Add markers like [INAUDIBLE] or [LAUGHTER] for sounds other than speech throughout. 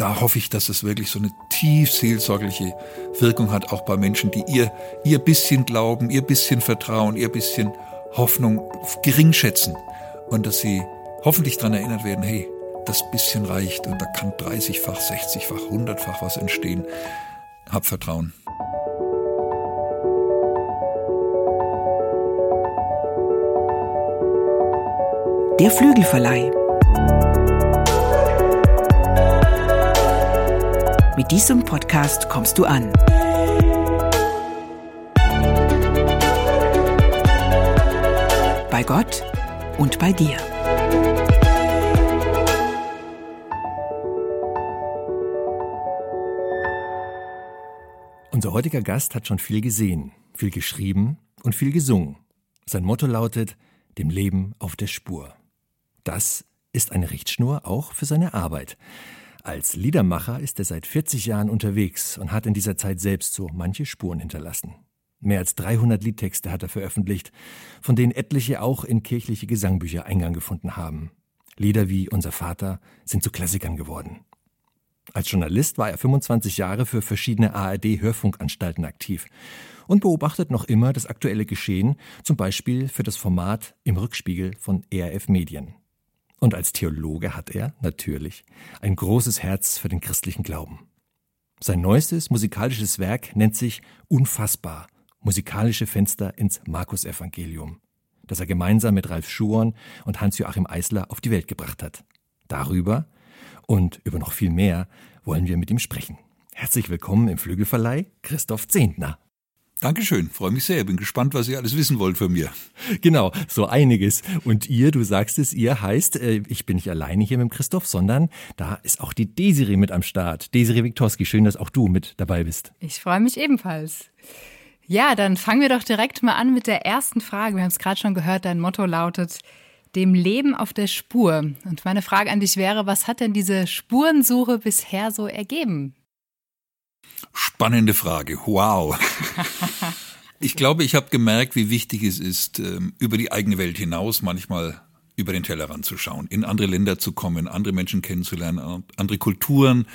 da hoffe ich, dass es wirklich so eine tief seelsorgliche Wirkung hat, auch bei Menschen, die ihr, ihr bisschen Glauben, ihr bisschen Vertrauen, ihr bisschen Hoffnung gering schätzen und dass sie hoffentlich daran erinnert werden, hey, das bisschen reicht und da kann 30-fach, 60-fach, 100-fach was entstehen. Hab Vertrauen. Der Flügelverleih. Mit diesem Podcast kommst du an. Bei Gott und bei dir. Unser heutiger Gast hat schon viel gesehen, viel geschrieben und viel gesungen. Sein Motto lautet, dem Leben auf der Spur. Das ist eine Richtschnur auch für seine Arbeit. Als Liedermacher ist er seit 40 Jahren unterwegs und hat in dieser Zeit selbst so manche Spuren hinterlassen. Mehr als 300 Liedtexte hat er veröffentlicht, von denen etliche auch in kirchliche Gesangbücher Eingang gefunden haben. Lieder wie Unser Vater sind zu Klassikern geworden. Als Journalist war er 25 Jahre für verschiedene ARD-Hörfunkanstalten aktiv und beobachtet noch immer das aktuelle Geschehen, zum Beispiel für das Format Im Rückspiegel von ERF Medien. Und als Theologe hat er, natürlich, ein großes Herz für den christlichen Glauben. Sein neuestes musikalisches Werk nennt sich Unfassbar, musikalische Fenster ins Markus-Evangelium, das er gemeinsam mit Ralf Schuon und Hans-Joachim Eisler auf die Welt gebracht hat. Darüber und über noch viel mehr wollen wir mit ihm sprechen. Herzlich willkommen im Flügelverleih, Christoph Zehntner. Dankeschön, freue mich sehr. Bin gespannt, was ihr alles wissen wollt von mir. Genau, so einiges. Und ihr, du sagst es, ihr heißt, äh, ich bin nicht alleine hier mit dem Christoph, sondern da ist auch die Desiree mit am Start. Desiree Viktorski, schön, dass auch du mit dabei bist. Ich freue mich ebenfalls. Ja, dann fangen wir doch direkt mal an mit der ersten Frage. Wir haben es gerade schon gehört, dein Motto lautet, dem Leben auf der Spur. Und meine Frage an dich wäre, was hat denn diese Spurensuche bisher so ergeben? Spannende Frage. Wow. [LAUGHS] Ich glaube, ich habe gemerkt, wie wichtig es ist, ähm, über die eigene Welt hinaus manchmal über den Tellerrand zu schauen, in andere Länder zu kommen, andere Menschen kennenzulernen, andere Kulturen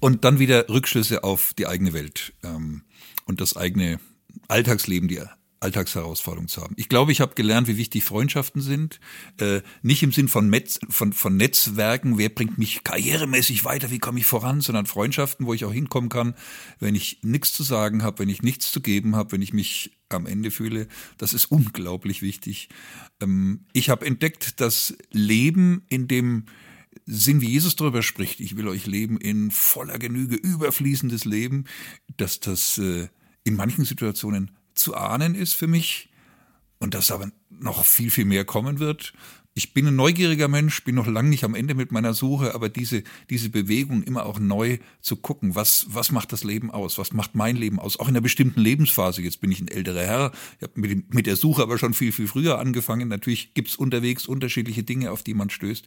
und dann wieder Rückschlüsse auf die eigene Welt ähm, und das eigene Alltagsleben, die Alltagsherausforderung zu haben. Ich glaube, ich habe gelernt, wie wichtig Freundschaften sind. Äh, nicht im Sinn von, Metz, von, von Netzwerken, wer bringt mich karrieremäßig weiter, wie komme ich voran, sondern Freundschaften, wo ich auch hinkommen kann, wenn ich nichts zu sagen habe, wenn ich nichts zu geben habe, wenn ich mich am Ende fühle. Das ist unglaublich wichtig. Ähm, ich habe entdeckt, dass Leben in dem Sinn, wie Jesus darüber spricht, ich will euch leben in voller Genüge, überfließendes Leben, dass das äh, in manchen Situationen zu ahnen ist für mich und dass aber noch viel, viel mehr kommen wird. Ich bin ein neugieriger Mensch, bin noch lange nicht am Ende mit meiner Suche, aber diese, diese Bewegung immer auch neu zu gucken, was, was macht das Leben aus? Was macht mein Leben aus? Auch in einer bestimmten Lebensphase. Jetzt bin ich ein älterer Herr. Ich habe mit, mit der Suche aber schon viel, viel früher angefangen. Natürlich gibt's unterwegs unterschiedliche Dinge, auf die man stößt.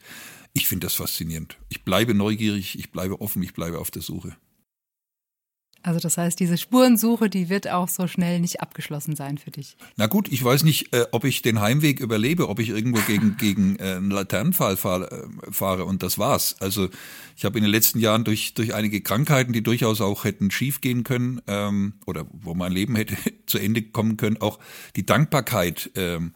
Ich finde das faszinierend. Ich bleibe neugierig, ich bleibe offen, ich bleibe auf der Suche. Also das heißt, diese Spurensuche, die wird auch so schnell nicht abgeschlossen sein für dich. Na gut, ich weiß nicht, äh, ob ich den Heimweg überlebe, ob ich irgendwo gegen, [LAUGHS] gegen äh, einen Laternenpfahl fahr, äh, fahre und das war's. Also ich habe in den letzten Jahren durch, durch einige Krankheiten, die durchaus auch hätten schiefgehen können ähm, oder wo mein Leben hätte [LAUGHS] zu Ende kommen können, auch die Dankbarkeit ähm,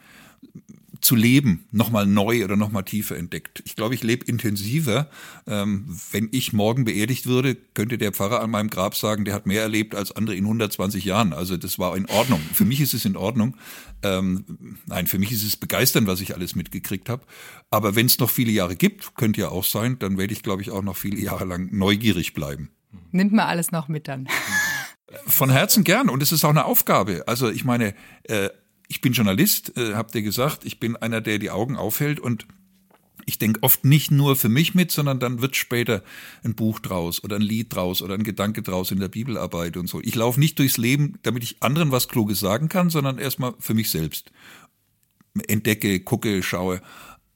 zu leben nochmal neu oder nochmal tiefer entdeckt. Ich glaube, ich lebe intensiver. Ähm, wenn ich morgen beerdigt würde, könnte der Pfarrer an meinem Grab sagen, der hat mehr erlebt als andere in 120 Jahren. Also das war in Ordnung. Für mich ist es in Ordnung. Ähm, nein, für mich ist es begeisternd, was ich alles mitgekriegt habe. Aber wenn es noch viele Jahre gibt, könnte ja auch sein, dann werde ich, glaube ich, auch noch viele Jahre lang neugierig bleiben. Nimmt man alles noch mit dann. Von Herzen gern und es ist auch eine Aufgabe. Also ich meine, äh, ich bin Journalist, äh, habt ihr gesagt, ich bin einer, der die Augen aufhält und ich denke oft nicht nur für mich mit, sondern dann wird später ein Buch draus oder ein Lied draus oder ein Gedanke draus in der Bibelarbeit und so. Ich laufe nicht durchs Leben, damit ich anderen was Kluges sagen kann, sondern erstmal für mich selbst. Entdecke, gucke, schaue.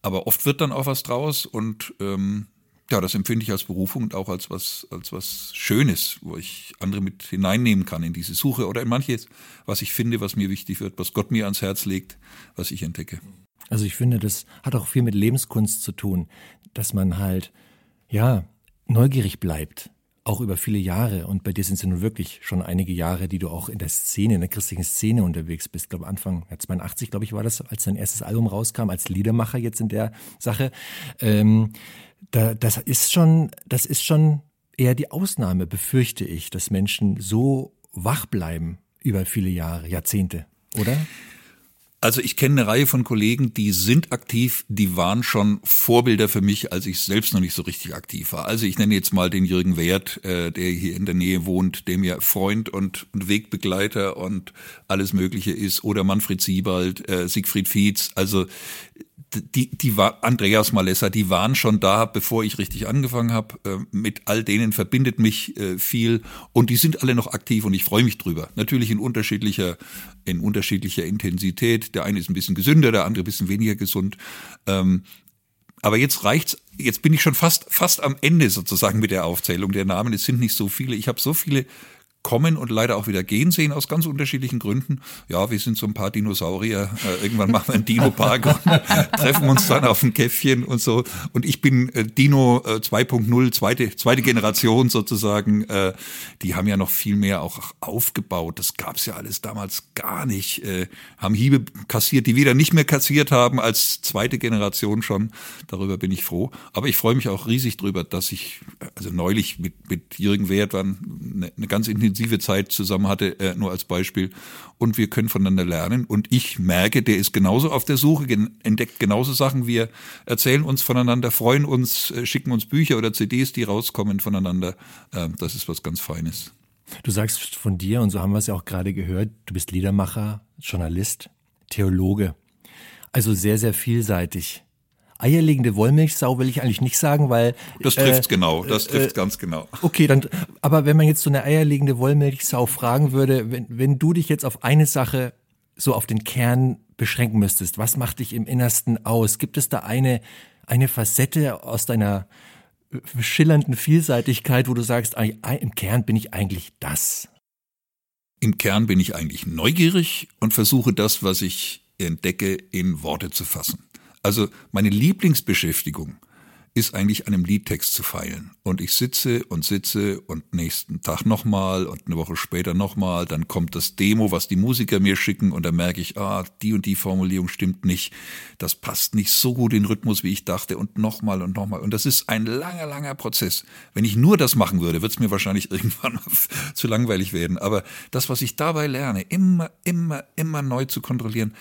Aber oft wird dann auch was draus und ähm, ja, das empfinde ich als Berufung und auch als was, als was Schönes, wo ich andere mit hineinnehmen kann in diese Suche oder in manches, was ich finde, was mir wichtig wird, was Gott mir ans Herz legt, was ich entdecke. Also ich finde, das hat auch viel mit Lebenskunst zu tun, dass man halt, ja, neugierig bleibt, auch über viele Jahre, und bei dir sind es ja nun wirklich schon einige Jahre, die du auch in der Szene, in der christlichen Szene unterwegs bist. Ich glaube, Anfang ja, 82, glaube ich, war das, als dein erstes Album rauskam, als Liedermacher jetzt in der Sache. Ähm, da, das ist schon, das ist schon eher die Ausnahme, befürchte ich, dass Menschen so wach bleiben über viele Jahre, Jahrzehnte, oder? Also ich kenne eine Reihe von Kollegen, die sind aktiv, die waren schon Vorbilder für mich, als ich selbst noch nicht so richtig aktiv war. Also ich nenne jetzt mal den Jürgen Wert, äh, der hier in der Nähe wohnt, der mir Freund und, Wegbegleiter und alles Mögliche ist, oder Manfred Siebald, äh, Siegfried Fietz. Also die, die war Andreas Malessa, die waren schon da, bevor ich richtig angefangen habe. Äh, mit all denen verbindet mich äh, viel und die sind alle noch aktiv und ich freue mich drüber. Natürlich in unterschiedlicher, in unterschiedlicher Intensität. Der eine ist ein bisschen gesünder, der andere ein bisschen weniger gesund. Ähm, aber jetzt reicht's. Jetzt bin ich schon fast fast am Ende sozusagen mit der Aufzählung der Namen. Es sind nicht so viele. Ich habe so viele kommen und leider auch wieder gehen sehen aus ganz unterschiedlichen Gründen. Ja, wir sind so ein paar Dinosaurier. Äh, irgendwann machen wir einen Dino-Park und [LAUGHS] treffen uns dann auf ein Käffchen und so. Und ich bin äh, Dino äh, 2.0, zweite, zweite Generation sozusagen. Äh, die haben ja noch viel mehr auch aufgebaut. Das gab's ja alles damals gar nicht. Äh, haben Hiebe kassiert, die wieder nicht mehr kassiert haben als zweite Generation schon. Darüber bin ich froh. Aber ich freue mich auch riesig drüber, dass ich, also neulich mit, mit Jürgen Wert war eine, eine ganz intensive intensive Zeit zusammen hatte, äh, nur als Beispiel. Und wir können voneinander lernen. Und ich merke, der ist genauso auf der Suche, entdeckt genauso Sachen. Wir erzählen uns voneinander, freuen uns, äh, schicken uns Bücher oder CDs, die rauskommen voneinander. Äh, das ist was ganz Feines. Du sagst von dir, und so haben wir es ja auch gerade gehört, du bist Liedermacher, Journalist, Theologe. Also sehr, sehr vielseitig eierlegende Wollmilchsau will ich eigentlich nicht sagen, weil das trifft äh, genau, das trifft äh, ganz genau. [LAUGHS] Okay, dann aber wenn man jetzt so eine eierlegende Wollmilchsau fragen würde, wenn wenn du dich jetzt auf eine Sache so auf den Kern beschränken müsstest, was macht dich im Innersten aus? Gibt es da eine eine Facette aus deiner äh, schillernden Vielseitigkeit, wo du sagst, im Kern bin ich eigentlich das? Im Kern bin ich eigentlich neugierig und versuche das, was ich entdecke, in Worte zu fassen. Also meine Lieblingsbeschäftigung ist eigentlich an einem Liedtext zu feilen. Und ich sitze und sitze und nächsten Tag nochmal und eine Woche später nochmal, dann kommt das Demo, was die Musiker mir schicken und dann merke ich, ah, die und die Formulierung stimmt nicht, das passt nicht so gut in den Rhythmus, wie ich dachte und nochmal und nochmal. Und das ist ein langer, langer Prozess. Wenn ich nur das machen würde, wird es mir wahrscheinlich [LAUGHS] irgendwann zu langweilig werden. Aber das, was ich dabei lerne, immer, immer, immer neu zu kontrollieren,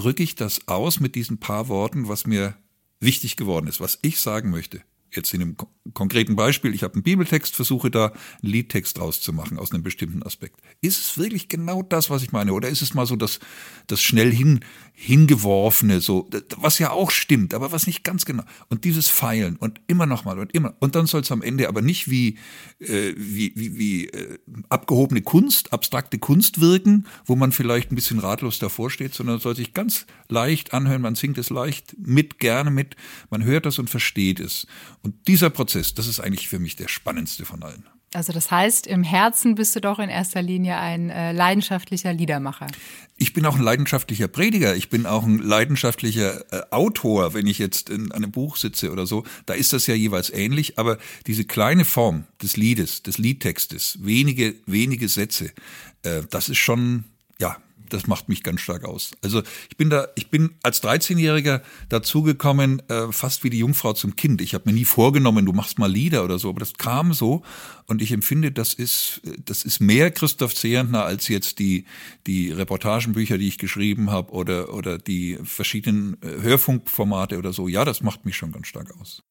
drücke ich das aus mit diesen paar Worten, was mir wichtig geworden ist, was ich sagen möchte jetzt in einem konkreten Beispiel, ich habe einen Bibeltext, versuche da einen Liedtext draus zu machen aus einem bestimmten Aspekt. Ist es wirklich genau das, was ich meine? Oder ist es mal so das, das schnell hin, hingeworfene, so, was ja auch stimmt, aber was nicht ganz genau. Und dieses Feilen und immer nochmal und immer. Und dann soll es am Ende aber nicht wie, äh, wie, wie, wie äh, abgehobene Kunst, abstrakte Kunst wirken, wo man vielleicht ein bisschen ratlos davor steht, sondern soll sich ganz leicht anhören, man singt es leicht mit, gerne mit, man hört das und versteht es. Und dieser Prozess, das ist eigentlich für mich der spannendste von allen. Also das heißt, im Herzen bist du doch in erster Linie ein äh, leidenschaftlicher Liedermacher. Ich bin auch ein leidenschaftlicher Prediger. Ich bin auch ein leidenschaftlicher äh, Autor, wenn ich jetzt in einem Buch sitze oder so. Da ist das ja jeweils ähnlich. Aber diese kleine Form des Liedes, des Liedtextes, wenige, wenige Sätze, äh, das ist schon, ja, das macht mich ganz stark aus. Also ich bin da, ich bin als 13-Jähriger dazugekommen, äh, fast wie die Jungfrau zum Kind. Ich habe mir nie vorgenommen, du machst mal Lieder oder so, aber das kam so und ich empfinde, das ist, das ist mehr Christoph Zehentner als jetzt die die Reportagenbücher, die ich geschrieben habe oder oder die verschiedenen äh, Hörfunkformate oder so. Ja, das macht mich schon ganz stark aus.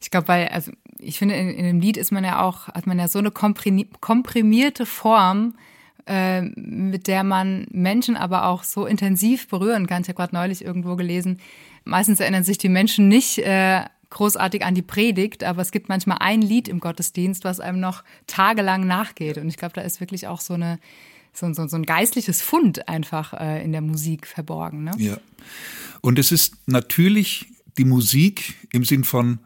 Ich glaube, weil, also ich finde, in, in einem Lied ist man ja auch, hat man ja so eine komprimierte Form, äh, mit der man Menschen aber auch so intensiv berühren kann. Ich habe gerade neulich irgendwo gelesen, meistens erinnern sich die Menschen nicht äh, großartig an die Predigt, aber es gibt manchmal ein Lied im Gottesdienst, was einem noch tagelang nachgeht. Und ich glaube, da ist wirklich auch so eine so, so, so ein geistliches Fund einfach äh, in der Musik verborgen. Ne? Ja. Und es ist natürlich die Musik im Sinn von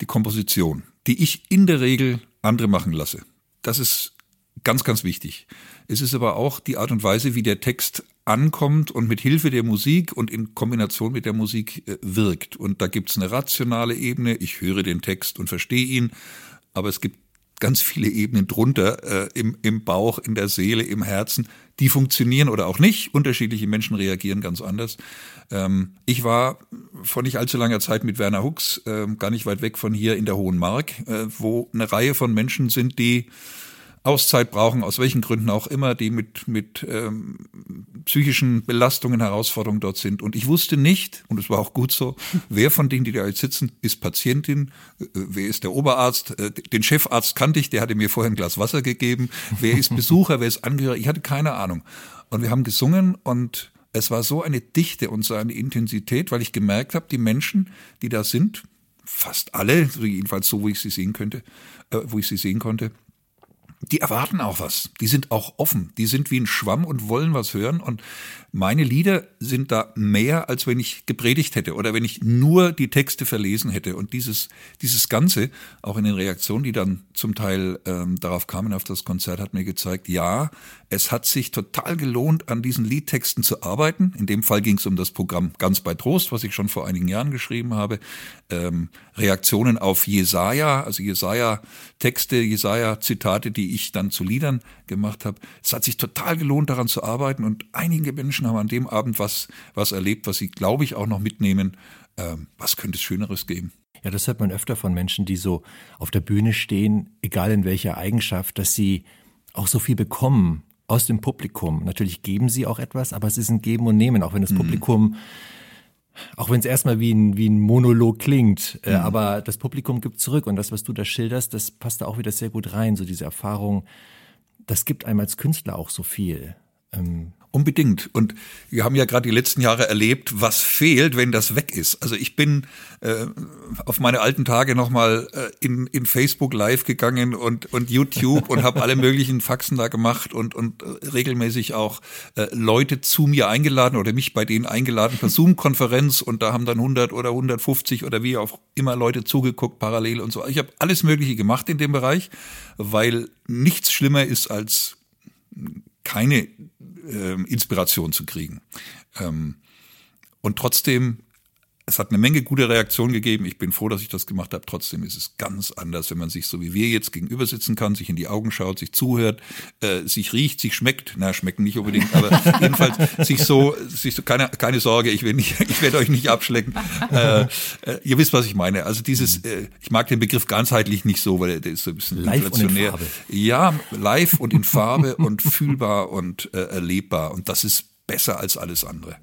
die Komposition, die ich in der Regel andere machen lasse. Das ist ganz, ganz wichtig. Es ist aber auch die Art und Weise, wie der Text ankommt und mit Hilfe der Musik und in Kombination mit der Musik äh, wirkt. Und da gibt's eine rationale Ebene, ich höre den Text und verstehe ihn, aber es gibt ganz viele Ebenen drunter, äh, im, im Bauch, in der Seele, im Herzen, die funktionieren oder auch nicht. Unterschiedliche Menschen reagieren ganz anders. Ähm, ich war vor nicht allzu langer Zeit mit Werner Hux, äh, gar nicht weit weg von hier in der Hohen Mark, äh, wo eine Reihe von Menschen sind, die Auszeit brauchen, aus welchen Gründen auch immer, die mit, mit ähm, psychischen Belastungen, Herausforderungen dort sind. Und ich wusste nicht, und es war auch gut so, [LAUGHS] wer von denen, die da jetzt sitzen, ist Patientin, äh, wer ist der Oberarzt, äh, den Chefarzt kannte ich, der hatte mir vorher ein Glas Wasser gegeben, wer ist [LAUGHS] Besucher, wer ist Angehöriger, ich hatte keine Ahnung. Und wir haben gesungen und es war so eine Dichte und so eine Intensität, weil ich gemerkt habe, die Menschen, die da sind, fast alle, jedenfalls so, wo ich sie sehen könnte, äh, wo ich sie sehen konnte, die erwarten auch was. Die sind auch offen. Die sind wie ein Schwamm und wollen was hören. Und meine Lieder sind da mehr, als wenn ich gepredigt hätte oder wenn ich nur die Texte verlesen hätte. Und dieses, dieses Ganze, auch in den Reaktionen, die dann zum Teil ähm, darauf kamen auf das Konzert, hat mir gezeigt, ja, es hat sich total gelohnt, an diesen Liedtexten zu arbeiten. In dem Fall ging es um das Programm Ganz bei Trost, was ich schon vor einigen Jahren geschrieben habe. Ähm, Reaktionen auf Jesaja, also Jesaja-Texte, Jesaja-Zitate, die ich dann zu Liedern gemacht habe. Es hat sich total gelohnt, daran zu arbeiten und einige Menschen haben an dem Abend was, was erlebt, was sie, glaube ich, auch noch mitnehmen. Ähm, was könnte es Schöneres geben? Ja, das hört man öfter von Menschen, die so auf der Bühne stehen, egal in welcher Eigenschaft, dass sie auch so viel bekommen aus dem Publikum. Natürlich geben sie auch etwas, aber es ist ein Geben und Nehmen, auch wenn das mhm. Publikum auch wenn es erstmal wie ein, wie ein Monolog klingt, äh, mhm. aber das Publikum gibt zurück und das, was du da schilderst, das passt da auch wieder sehr gut rein, so diese Erfahrung, das gibt einem als Künstler auch so viel. Ähm, Unbedingt. Und wir haben ja gerade die letzten Jahre erlebt, was fehlt, wenn das weg ist. Also ich bin äh, auf meine alten Tage nochmal äh, in, in Facebook live gegangen und, und YouTube und habe alle möglichen Faxen da gemacht und, und äh, regelmäßig auch äh, Leute zu mir eingeladen oder mich bei denen eingeladen per Zoom-Konferenz und da haben dann 100 oder 150 oder wie auch immer Leute zugeguckt parallel und so. Ich habe alles Mögliche gemacht in dem Bereich, weil nichts schlimmer ist als keine Inspiration zu kriegen. Ähm, und trotzdem es hat eine Menge gute Reaktionen gegeben. Ich bin froh, dass ich das gemacht habe. Trotzdem ist es ganz anders, wenn man sich so wie wir jetzt gegenüber sitzen kann, sich in die Augen schaut, sich zuhört, äh, sich riecht, sich schmeckt. Na, schmecken nicht unbedingt, aber [LAUGHS] jedenfalls sich so, sich so keine, keine Sorge, ich will nicht, ich werde euch nicht abschlecken. Äh, äh, ihr wisst, was ich meine. Also dieses, äh, ich mag den Begriff ganzheitlich nicht so, weil der ist so ein bisschen live inflationär. Und in Farbe. Ja, live und in Farbe und fühlbar und äh, erlebbar. Und das ist besser als alles andere.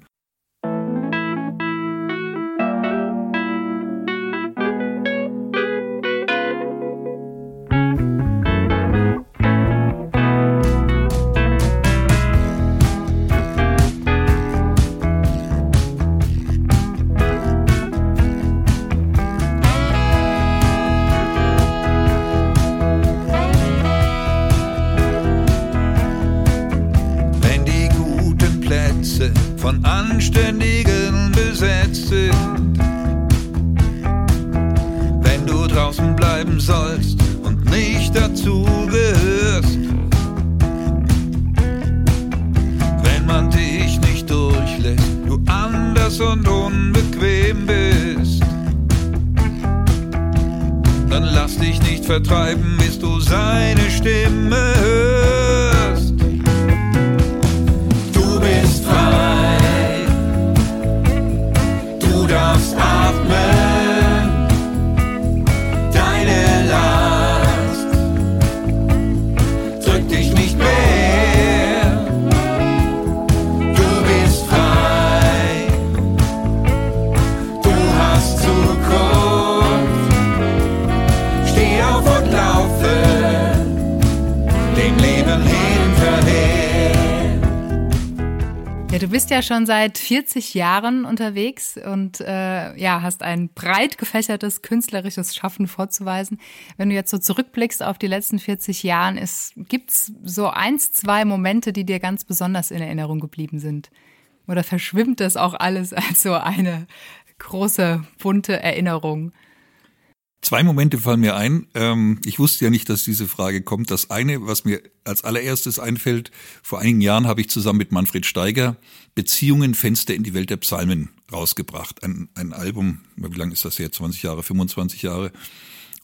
Seit 40 Jahren unterwegs und äh, ja, hast ein breit gefächertes künstlerisches Schaffen vorzuweisen. Wenn du jetzt so zurückblickst auf die letzten 40 Jahren, gibt es so eins, zwei Momente, die dir ganz besonders in Erinnerung geblieben sind? Oder verschwimmt das auch alles als so eine große, bunte Erinnerung? Zwei Momente fallen mir ein. Ähm, ich wusste ja nicht, dass diese Frage kommt. Das eine, was mir als allererstes einfällt, vor einigen Jahren habe ich zusammen mit Manfred Steiger Beziehungen, Fenster in die Welt der Psalmen rausgebracht. Ein, ein Album, wie lange ist das her? 20 Jahre, 25 Jahre.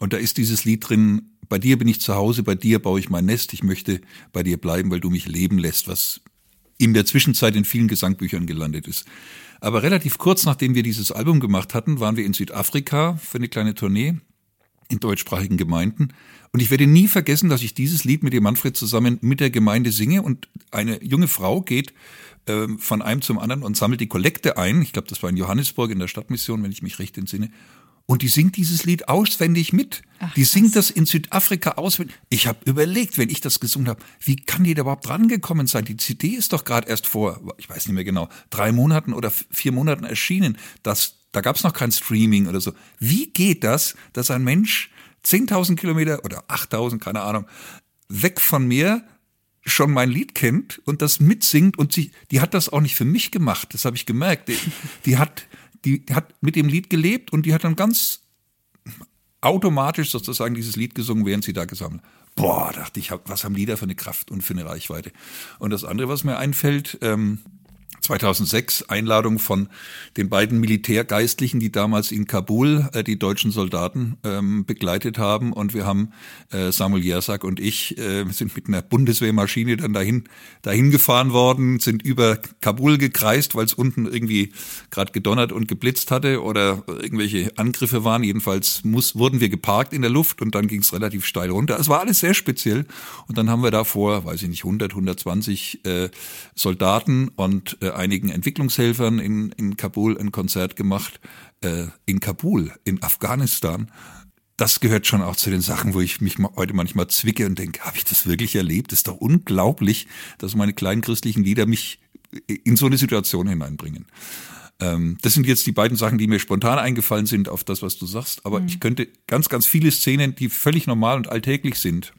Und da ist dieses Lied drin, bei dir bin ich zu Hause, bei dir baue ich mein Nest, ich möchte bei dir bleiben, weil du mich leben lässt, was in der Zwischenzeit in vielen Gesangbüchern gelandet ist. Aber relativ kurz nachdem wir dieses Album gemacht hatten, waren wir in Südafrika für eine kleine Tournee in deutschsprachigen Gemeinden. Und ich werde nie vergessen, dass ich dieses Lied mit dem Manfred zusammen mit der Gemeinde singe und eine junge Frau geht äh, von einem zum anderen und sammelt die Kollekte ein. Ich glaube, das war in Johannesburg in der Stadtmission, wenn ich mich recht entsinne. Und die singt dieses Lied auswendig mit. Ach, die singt das in Südafrika auswendig. Ich habe überlegt, wenn ich das gesungen habe, wie kann die da überhaupt rangekommen sein? Die CD ist doch gerade erst vor, ich weiß nicht mehr genau, drei Monaten oder vier Monaten erschienen. Das, da gab es noch kein Streaming oder so. Wie geht das, dass ein Mensch 10.000 Kilometer oder 8.000, keine Ahnung, weg von mir schon mein Lied kennt und das mitsingt und sie, die hat das auch nicht für mich gemacht, das habe ich gemerkt. Die, die hat die hat mit dem Lied gelebt und die hat dann ganz automatisch sozusagen dieses Lied gesungen, während sie da gesammelt. Boah, dachte ich, was haben die da für eine Kraft und für eine Reichweite? Und das andere, was mir einfällt, ähm, 2006 Einladung von den beiden Militärgeistlichen, die damals in Kabul äh, die deutschen Soldaten ähm, begleitet haben. Und wir haben, äh, Samuel Jersak und ich, äh, sind mit einer Bundeswehrmaschine dann dahin, dahin gefahren worden, sind über Kabul gekreist, weil es unten irgendwie gerade gedonnert und geblitzt hatte oder irgendwelche Angriffe waren. Jedenfalls muss, wurden wir geparkt in der Luft und dann ging es relativ steil runter. Es war alles sehr speziell. Und dann haben wir da vor, weiß ich nicht, 100, 120 äh, Soldaten und äh, einigen Entwicklungshelfern in, in Kabul ein Konzert gemacht. Äh, in Kabul, in Afghanistan. Das gehört schon auch zu den Sachen, wo ich mich heute manchmal zwicke und denke, habe ich das wirklich erlebt? Das ist doch unglaublich, dass meine kleinen christlichen Lieder mich in so eine Situation hineinbringen. Ähm, das sind jetzt die beiden Sachen, die mir spontan eingefallen sind auf das, was du sagst. Aber mhm. ich könnte ganz, ganz viele Szenen, die völlig normal und alltäglich sind,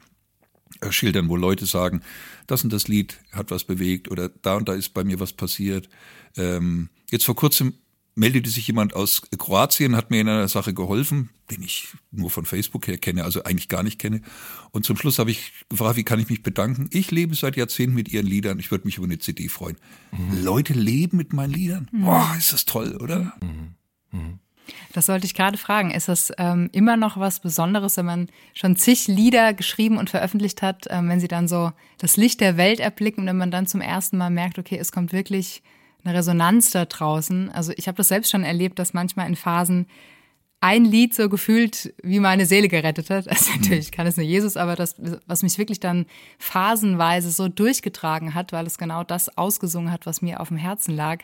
schildern, wo Leute sagen, das und das Lied hat was bewegt oder da und da ist bei mir was passiert. Ähm, jetzt vor kurzem meldete sich jemand aus Kroatien, hat mir in einer Sache geholfen, den ich nur von Facebook her kenne, also eigentlich gar nicht kenne. Und zum Schluss habe ich gefragt, wie kann ich mich bedanken? Ich lebe seit Jahrzehnten mit ihren Liedern. Ich würde mich über eine CD freuen. Mhm. Leute leben mit meinen Liedern. Mhm. Boah, ist das toll, oder? Mhm. Mhm. Das sollte ich gerade fragen. Ist das ähm, immer noch was Besonderes, wenn man schon zig Lieder geschrieben und veröffentlicht hat, ähm, wenn sie dann so das Licht der Welt erblicken und wenn man dann zum ersten Mal merkt, okay, es kommt wirklich eine Resonanz da draußen. Also ich habe das selbst schon erlebt, dass manchmal in Phasen ein Lied so gefühlt wie meine Seele gerettet hat. [LAUGHS] Also natürlich kann es nur Jesus, aber das, was mich wirklich dann phasenweise so durchgetragen hat, weil es genau das ausgesungen hat, was mir auf dem Herzen lag.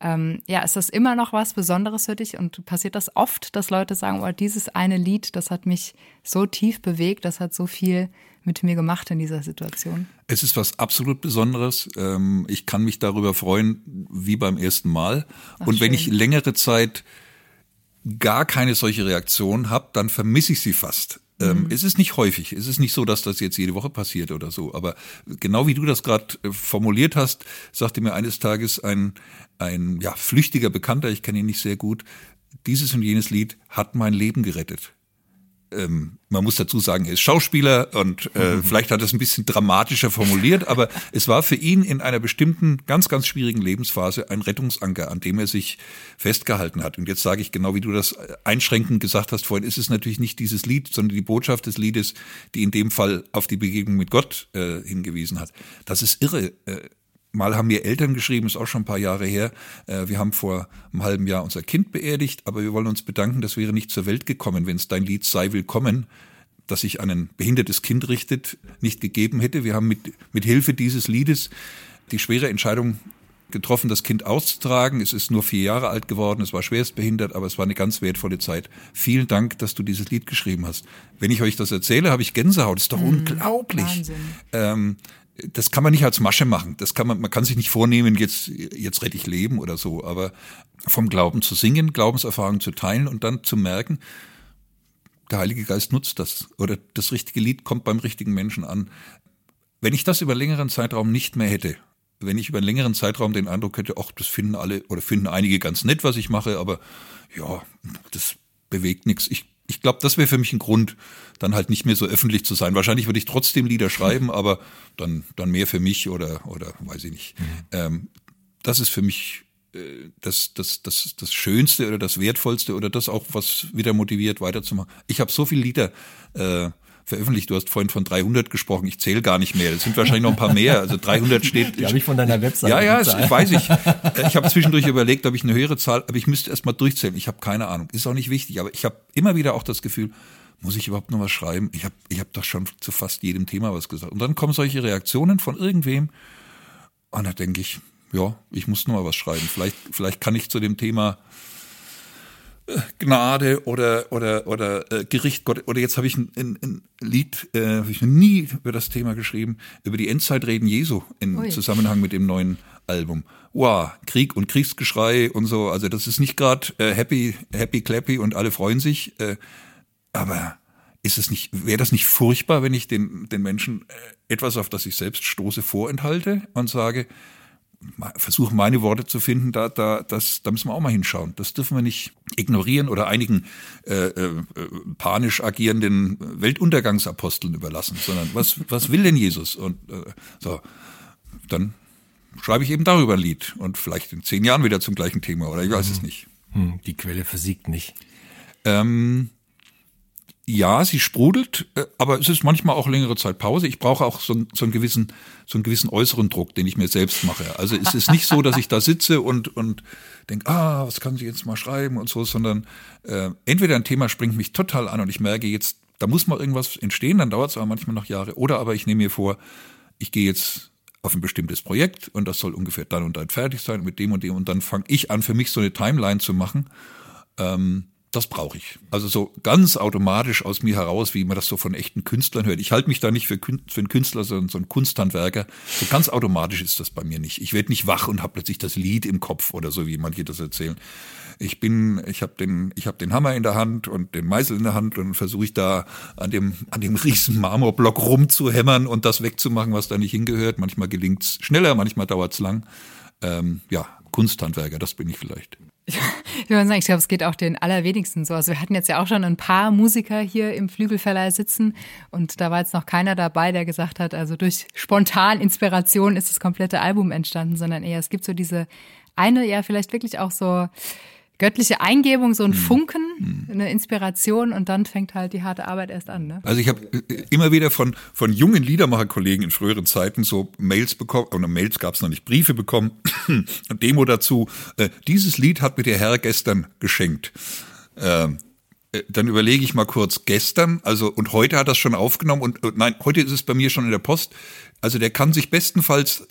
Ähm, ja, ist das immer noch was Besonderes für dich? Und passiert das oft, dass Leute sagen, oh, dieses eine Lied, das hat mich so tief bewegt, das hat so viel mit mir gemacht in dieser Situation? Es ist was absolut Besonderes. Ähm, ich kann mich darüber freuen, wie beim ersten Mal. Ach, Und wenn schön. ich längere Zeit gar keine solche Reaktion habe, dann vermisse ich sie fast. Ähm, mhm. es ist nicht häufig. Es ist nicht so, dass das jetzt jede Woche passiert oder so. Aber genau wie du das gerade äh, formuliert hast, sagte mir eines Tages ein, ein ja, flüchtiger Bekannter, ich kenne ihn nicht sehr gut, dieses und jenes Lied hat mein Leben gerettet ähm, man muss dazu sagen, er ist Schauspieler und äh, mhm. vielleicht hat er es ein bisschen dramatischer formuliert, aber [LAUGHS] es war für ihn in einer bestimmten, ganz, ganz schwierigen Lebensphase ein Rettungsanker, an dem er sich festgehalten hat. Und jetzt sage ich genau, wie du das einschränkend gesagt hast vorhin, ist es natürlich nicht dieses Lied, sondern die Botschaft des Liedes, die in dem Fall auf die Begegnung mit Gott äh, hingewiesen hat. Das ist irre. Äh, Mal haben mir Eltern geschrieben, ist auch schon ein paar Jahre her. Äh, wir haben vor einem halben Jahr unser Kind beerdigt, aber wir wollen uns bedanken, das wäre nicht zur Welt gekommen, wenn es dein Lied sei willkommen, das sich an ein behindertes Kind richtet, nicht gegeben hätte. Wir haben mit, mit Hilfe dieses Liedes die schwere Entscheidung getroffen, das Kind auszutragen. Es ist nur vier Jahre alt geworden, es war schwerst behindert, aber es war eine ganz wertvolle Zeit. Vielen Dank, dass du dieses Lied geschrieben hast. Wenn ich euch das erzähle, habe ich Gänsehaut. Das ist doch mhm, unglaublich. Ähm, das kann man nicht als Masche machen. Das kann man, man kann sich nicht vornehmen, jetzt, jetzt rette ich Leben oder so. Aber vom Glauben zu singen, Glaubenserfahrungen zu teilen und dann zu merken, der Heilige Geist nutzt das oder das richtige Lied kommt beim richtigen Menschen an. Wenn ich das über längeren Zeitraum nicht mehr hätte, wenn ich über einen längeren Zeitraum den Eindruck hätte, ach, das finden alle oder finden einige ganz nett, was ich mache, aber ja, das bewegt nichts. Ich ich glaube, das wäre für mich ein Grund, dann halt nicht mehr so öffentlich zu sein. Wahrscheinlich würde ich trotzdem Lieder schreiben, aber dann, dann mehr für mich oder, oder weiß ich nicht. Mhm. Ähm, das ist für mich äh, das, das, das, das Schönste oder das Wertvollste oder das auch, was wieder motiviert, weiterzumachen. Ich habe so viele Lieder äh, veröffentlicht. Du hast vorhin von 300 gesprochen. Ich zähle gar nicht mehr. Das sind wahrscheinlich noch ein paar mehr. Also 300 steht. Die habe ich von deiner Webseite. Ja, ja, das weiß ich. Ich habe zwischendurch überlegt, ob ich eine höhere Zahl, aber ich müsste erst mal durchzählen. Ich habe keine Ahnung. Ist auch nicht wichtig. Aber ich habe immer wieder auch das Gefühl, muss ich überhaupt noch was schreiben? Ich habe ich hab doch schon zu fast jedem Thema was gesagt. Und dann kommen solche Reaktionen von irgendwem. Und da denke ich, ja, ich muss noch mal was schreiben. Vielleicht, vielleicht kann ich zu dem Thema Gnade oder oder oder äh, Gericht Gott oder jetzt habe ich ein, ein, ein Lied, äh, habe ich nie über das Thema geschrieben, über die Endzeitreden Jesu im Ui. Zusammenhang mit dem neuen Album. Wow, Krieg und Kriegsgeschrei und so, also das ist nicht gerade äh, happy happy clappy und alle freuen sich, äh, aber ist es nicht wäre das nicht furchtbar, wenn ich den den Menschen äh, etwas auf das ich selbst stoße vorenthalte und sage, versuche meine Worte zu finden, da, da, das, da müssen wir auch mal hinschauen. Das dürfen wir nicht ignorieren oder einigen äh, äh, panisch agierenden Weltuntergangsaposteln überlassen, sondern was, was will denn Jesus? Und äh, so, dann schreibe ich eben darüber ein Lied und vielleicht in zehn Jahren wieder zum gleichen Thema oder ich weiß hm. es nicht. Hm, die Quelle versiegt nicht. Ähm, ja, sie sprudelt, äh, aber es ist manchmal auch längere Zeit Pause. Ich brauche auch so, einen, so einen gewissen, so einen gewissen äußeren Druck, den ich mir selbst mache. Also es ist nicht so, dass ich da sitze und und denke, ah, was kann sie jetzt mal schreiben und so, sondern äh, entweder ein Thema springt mich total an und ich merke jetzt, da muss mal irgendwas entstehen, dann dauert es aber manchmal noch Jahre. Oder aber ich nehme mir vor, ich gehe jetzt auf ein bestimmtes Projekt und das soll ungefähr dann und dann fertig sein mit dem und dem und dann fange ich an, für mich so eine Timeline zu machen. Ähm, das brauche ich. Also so ganz automatisch aus mir heraus, wie man das so von echten Künstlern hört. Ich halte mich da nicht für, für einen Künstler, sondern so ein Kunsthandwerker. So ganz automatisch ist das bei mir nicht. Ich werde nicht wach und habe plötzlich das Lied im Kopf oder so, wie manche das erzählen. Ich bin, ich habe den, ich habe den Hammer in der Hand und den Meißel in der Hand und versuche da an dem, an dem riesen Marmorblock rumzuhämmern und das wegzumachen, was da nicht hingehört. Manchmal gelingt's schneller, manchmal dauert's lang. Ähm, ja, Kunsthandwerker, das bin ich vielleicht. Ich würde sagen, ich glaube, es geht auch den allerwenigsten so. Also wir hatten jetzt ja auch schon ein paar Musiker hier im Flügelverleih sitzen und da war jetzt noch keiner dabei, der gesagt hat, also durch spontan Inspiration ist das komplette Album entstanden, sondern eher es gibt so diese eine, ja vielleicht wirklich auch so göttliche Eingebung, so ein mhm. Funken, mhm. eine Inspiration und dann fängt halt die harte Arbeit erst an. Ne? Also ich habe äh, immer wieder von, von jungen Liedermacherkollegen in früheren Zeiten so Mails bekommen, oder Mails gab es noch nicht, Briefe bekommen, [CLEARS THROAT] Demo dazu, äh, dieses Lied hat mir der Herr gestern geschenkt. Ähm, äh, dann überlege ich mal kurz, gestern, also und heute hat es schon aufgenommen und, und nein, heute ist es bei mir schon in der Post. Also der kann sich bestenfalls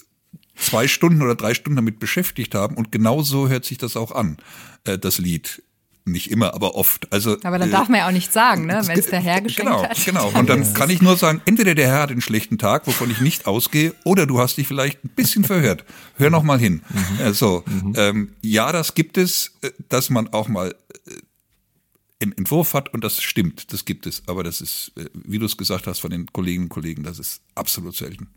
zwei Stunden oder drei Stunden damit beschäftigt haben und genau so hört sich das auch an, äh, das Lied. Nicht immer, aber oft. Also, aber dann äh, darf man ja auch nicht sagen, ne, wenn es der Herr geschenkt genau, hat. Genau, und dann kann ich nur sagen, entweder der Herr hat einen schlechten Tag, wovon ich nicht ausgehe, oder du hast dich vielleicht ein bisschen verhört. Hör noch mal hin. Mhm. Also, mhm. Ähm, ja, das gibt es, äh, dass man auch mal einen Entwurf hat und das stimmt, das gibt es. Aber das ist, äh, wie du es gesagt hast von den Kolleginnen und Kollegen, das ist absolut selten.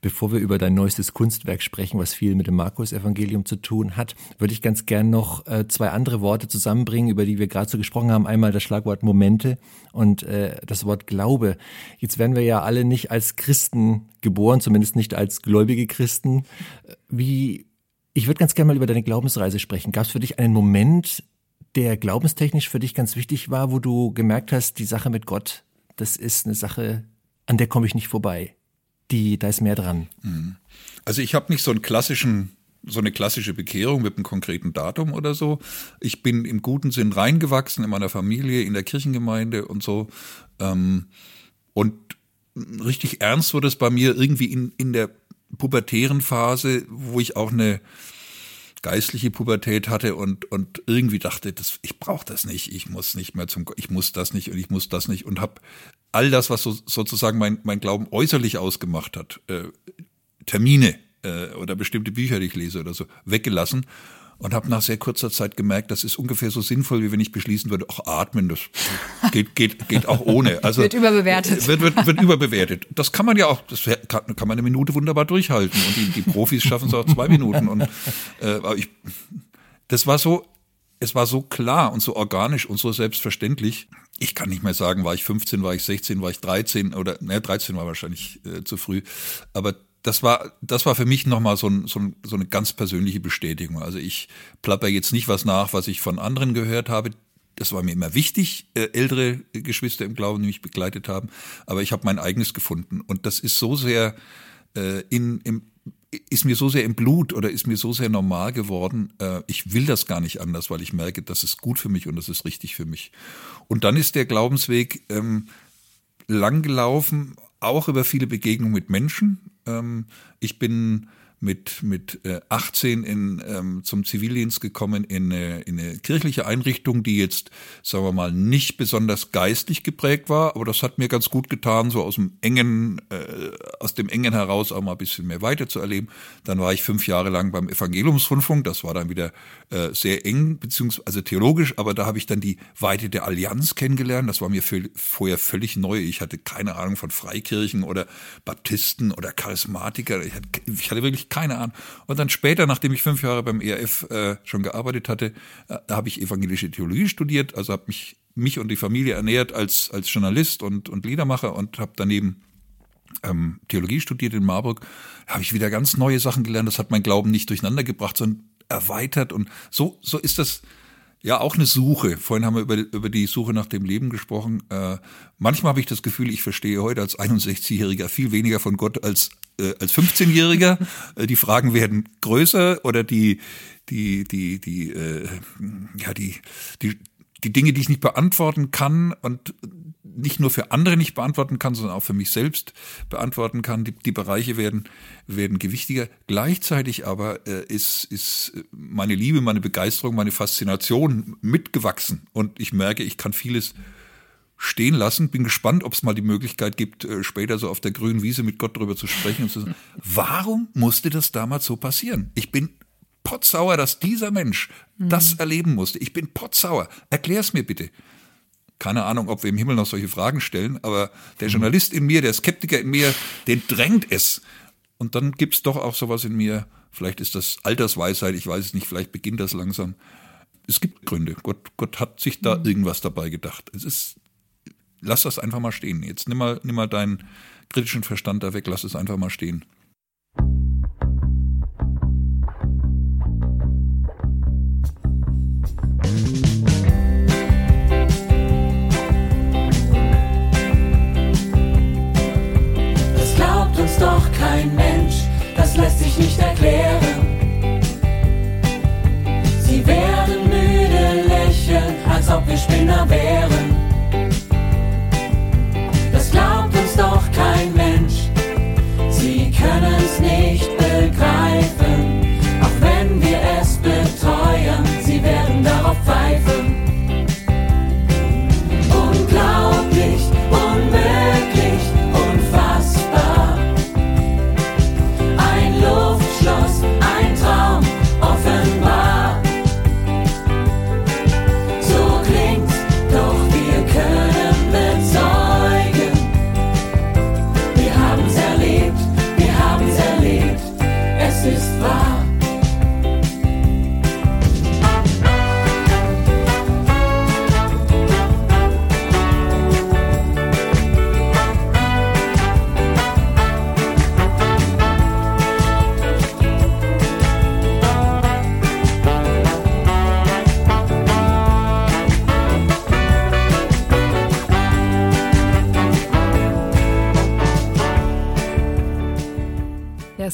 Bevor wir über dein neuestes Kunstwerk sprechen, was viel mit dem Markus-Evangelium zu tun hat, würde ich ganz gern noch äh, zwei andere Worte zusammenbringen, über die wir gerade so gesprochen haben. Einmal das Schlagwort Momente und äh, das Wort Glaube. Jetzt werden wir ja alle nicht als Christen geboren, zumindest nicht als gläubige Christen. Wie ich würde ganz gerne mal über deine Glaubensreise sprechen. Gab es für dich einen Moment, der glaubenstechnisch für dich ganz wichtig war, wo du gemerkt hast, die Sache mit Gott, das ist eine Sache, an der komme ich nicht vorbei. Die, da ist mehr dran. Mhm. Also ich habe nicht so einen klassischen so eine klassische Bekehrung mit einem konkreten Datum oder so. Ich bin im guten Sinn reingewachsen in meiner Familie, in der Kirchengemeinde und so. Ähm, und richtig ernst wurde es bei mir irgendwie in, in der pubertären Phase, wo ich auch eine, geistliche Pubertät hatte und und irgendwie dachte, das, ich brauche das nicht, ich muss nicht mehr zum, ich muss das nicht und ich muss das nicht und habe all das, was so, sozusagen mein mein Glauben äußerlich ausgemacht hat, äh, Termine äh, oder bestimmte Bücher, die ich lese oder so, weggelassen und habe nach sehr kurzer Zeit gemerkt, das ist ungefähr so sinnvoll, wie wenn ich beschließen würde, ach, atmen, das geht, geht, geht auch ohne. [LAUGHS] Also, wird überbewertet. Wird, wird, wird überbewertet. Das kann man ja auch, das kann, kann man eine Minute wunderbar durchhalten und die, die Profis schaffen es auch zwei Minuten. Und äh, aber ich, das war so, es war so klar und so organisch und so selbstverständlich. ich kann nicht mehr sagen, war ich 15, war ich 16, war ich 13 oder, ne, 13 war wahrscheinlich äh, zu früh. Aber das war, das war für mich nochmal so, ein, so, ein, so eine ganz persönliche Bestätigung. Also ich plapper jetzt nicht was nach, was ich von anderen gehört habe. Das war mir immer wichtig, äh, ältere Geschwister im Glauben, die mich begleitet haben. Aber ich habe mein eigenes gefunden. Und das ist so sehr äh, in, im, ist mir so sehr im Blut oder ist mir so sehr normal geworden. Äh, ich will das gar nicht anders, weil ich merke, das ist gut für mich und das ist richtig für mich. Und dann ist der Glaubensweg ähm, lang gelaufen, auch über viele Begegnungen mit Menschen. Ähm, ich bin mit, mit äh, 18 in, ähm, zum Zivildienst gekommen in eine, in eine kirchliche Einrichtung, die jetzt, sagen wir mal, nicht besonders geistlich geprägt war, aber das hat mir ganz gut getan, so aus dem engen, äh, aus dem engen heraus auch mal ein bisschen mehr weiter zu erleben. Dann war ich fünf Jahre lang beim Evangeliumsrundfunk, das war dann wieder äh, sehr eng, beziehungsweise also theologisch, aber da habe ich dann die Weite der Allianz kennengelernt. Das war mir vorher völlig neu. Ich hatte keine Ahnung von Freikirchen oder Baptisten oder Charismatiker. Ich hatte, ich hatte wirklich keine Ahnung. Und dann später, nachdem ich fünf Jahre beim ERF äh, schon gearbeitet hatte, äh, habe ich evangelische Theologie studiert, also habe mich mich und die Familie ernährt als als Journalist und und Liedermacher und habe daneben ähm, Theologie studiert in Marburg. Habe ich wieder ganz neue Sachen gelernt. Das hat mein Glauben nicht durcheinander gebracht, sondern erweitert und so so ist das ja, auch eine Suche. Vorhin haben wir über, über die Suche nach dem Leben gesprochen. Äh, manchmal habe ich das Gefühl, ich verstehe heute als 61-Jähriger viel weniger von Gott als, äh, als 15-Jähriger. [LAUGHS] Äh, die Fragen werden größer oder die, die, die, die, äh, ja, die, die, die Dinge, die ich nicht beantworten kann und nicht nur für andere nicht beantworten kann, sondern auch für mich selbst beantworten kann. Die, die Bereiche werden, werden gewichtiger. Gleichzeitig aber äh, ist, ist meine Liebe, meine Begeisterung, meine Faszination mitgewachsen. Und ich merke, ich kann vieles stehen lassen. Bin gespannt, ob es mal die Möglichkeit gibt, äh, später so auf der grünen Wiese mit Gott drüber zu sprechen und zu sagen, [LAUGHS] warum musste das damals so passieren? Ich bin potzauer, dass dieser Mensch mhm. das erleben musste. Ich bin potzauer. Erklär's mir bitte. Keine Ahnung, ob wir im Himmel noch solche Fragen stellen, aber der mhm. Journalist in mir, der Skeptiker in mir, den drängt es. Und dann gibt's doch auch sowas in mir, vielleicht ist das Altersweisheit, ich weiß es nicht, vielleicht beginnt das langsam. Es gibt Gründe. Gott, Gott hat sich da mhm. irgendwas dabei gedacht. Es ist, lass das einfach mal stehen. Jetzt nimm mal, nimm mal deinen kritischen Verstand da weg, lass es einfach mal stehen. doch kein Mensch, das lässt sich nicht erklären. Sie werden müde lächeln, als ob wir Spinner wären.